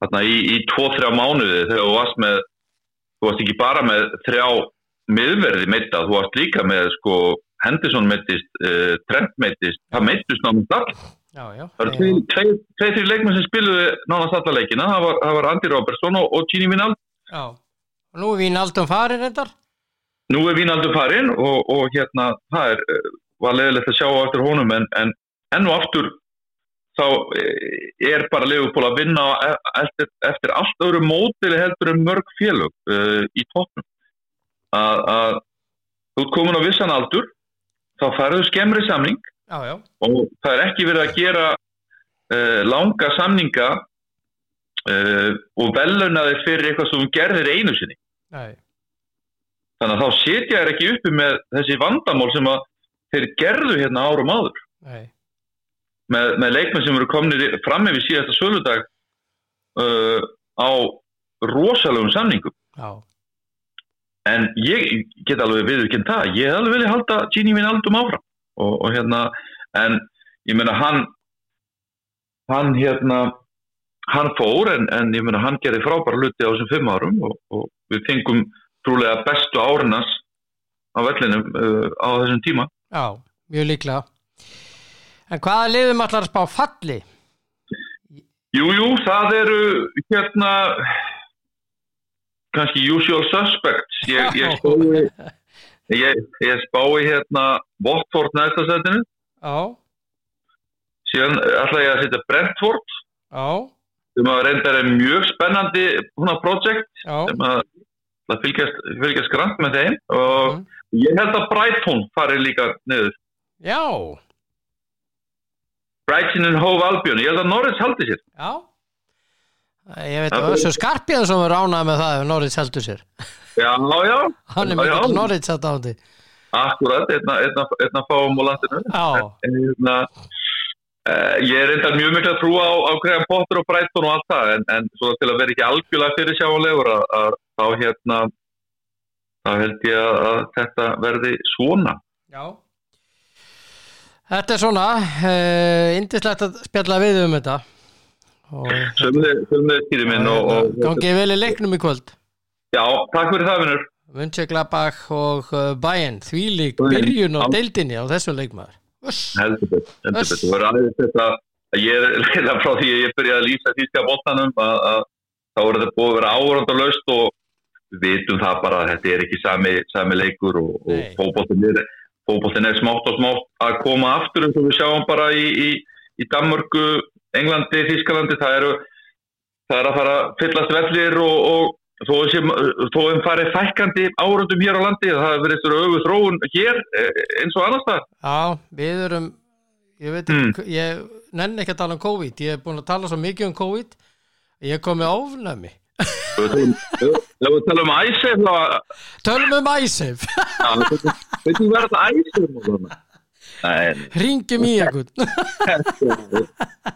hérna í, í tvo-þrjá mánuði þegar þú varst með þú varst ekki bara með þrjá miðverði meita, þú varst líka með sko Henderson meittist, uh, Trent meittist, það meittist náttúrulega Það eru tveir, tveir, tveir, þrjir leikmenn sem spiluðu nánast alla leikina, það var, það var Andy Robertson og, og Gini Vinald. nú er vín aldum farin reyndar Nú er Vinaldur farinn og, og hérna, það er, eh, var leðilegt að sjá á eftir honum en, en enn og aftur þá eh, er bara Leifupól að vinna e- eftir, eftir allt öðru mótili heldur en mörg félög uh, í toppnum. Að, þú komin á vissan aldur, þá færðu skemmri samning já, já, og það er ekki verið að gera uh, langa samninga uh, og veluna þeir fyrir eitthvað sem gerðir einu sinni. nei, Þannig að þá setja þér ekki uppi með þessi vandamál sem að þeir gerðu hérna árum áður. Með, með leikmenn sem eru komnir fram yfir síðasta söludag uh, á rosalegum samningum. já, En ég get alveg viðurkend það, ég hef alveg vilja halda Gini Vinaldum áfram og, og hérna, en ég meina hann hann hérna hann fór en, en ég meina hann gerði frábæra hluti á þessum fimm árum og, og við fengum trúlega bestu árinas á vellinum uh, á þessum tíma. já, mjög líklega. En hvaða liðum allar spá falli? Jú, jú, það eru hérna kannski usual suspects. Ég, ég spái ég, ég spái hérna Watford næsta setinu. Já, síðan ætla ég að setja Brentford. Já, sem að reyndar er mjög spennandi húnna projekt já. sem að að fylgjast, fylgjast grant með þeim. Og Mhm. ég held að Brighton fari líka niður. Já, Brighton and Hove Albion, ég held að Norris haldi sér. Já. Ég veit að Össur Skarpján sem er ánað með það ef Norris heldur sér Já, já, hann er já. Norris að dándi akkurat einna, einna, einna fáum á landinu já, en hérna uh, ég er reyndar mjög miklu að trúa á, á Graham Potter og Brighton og allt það en, en svona til að vera ekki algjörlega fyrir sjáanlegur að, þá hérna þá held ég að, að þetta verði svona. Já. Þetta er svona uh, indislegt að spjalla við um þetta. Og sömlega skýri minn og, og gangið vel í leiknum í kvöld já, takk fyrir það vinnur Mönchengladbach og uh, Bayern þvílík byrjun já. deildinni á þessum leikmaður heldur betur, heldur betur. Það verður aðeins þetta að ég er reyna frá því að ég byrjaði að lýsa þýska bóttanum að, þá er þetta búið að vera áhörandalaust og við vitum það bara að þetta er ekki sami, sami leikur og, og Nei. fótboltin er, er smátt og smátt að koma aftur eins og við sjáum bara í, í, í Danmörku, Englandi, Þýskalandi það það er að fara að fyllast vellir og, og þó þó þeim farið fækkandi áhörandum hér á landi það er verið öfu þróun hér eh, eins og annars það Já, við erum ég veit Mm. ekki, ég nenni ekki að tala um COVID ég er búin að tala svo mikið um COVID ég kom með ofnæmi Ef við talum um æsef Tölum um æsef veit þú þetta æsef Ringjum í einhvern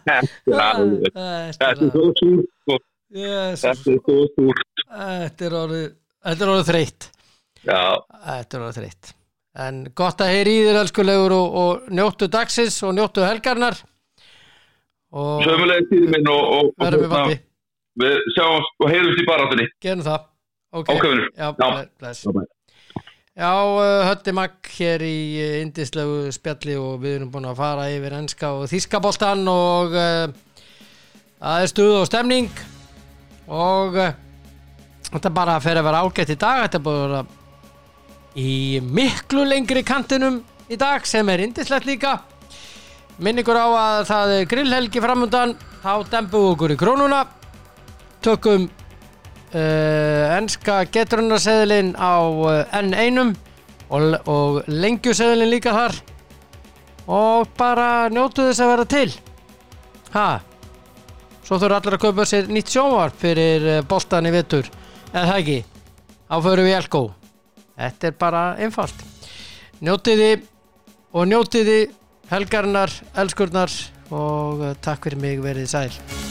þetta er er svo sko. Jesus, Þetta er svo súrt Þetta er orðið Þetta er orðið þreytt. Já, Þetta er orðið þreytt. En gott að heyri í þér elskulegur og, og njóttu dagsins og njóttu helgarnar sömulegði tíði minn og, og, og við hérna, við sjáumst og heyrumst í baráttunni. Gerum það. Ok, Ok, vinur. Já, Já. bless bye. Já, uh, Hötti Magg hér í uh, indislegu spjalli og við erum búin að fara yfir enska og þískaboltan og uh, það er stuð og stemning. Og þetta bara fer að vera ágætt í dag þetta er búin að vera í miklu lengri kantinum í dag sem er indislegt líka. Minn ykkur á að það er grillhelgi framundan þá dempum okkur í krónuna. Tökum uh, enska getrunarseðlin á uh, N1 og, og lengjuseðlin líka þar. Og bara njótu þess að vera til. Ha? Svo þurfa allir að kaupa sér nýtt sjónvarp fyrir uh, boltan í vittur eða það ekki, áförum við Elko. Þetta er bara einfalt. Njótiði og njótiði helgarnar, elskurnar og uh, takk fyrir mig verið sæl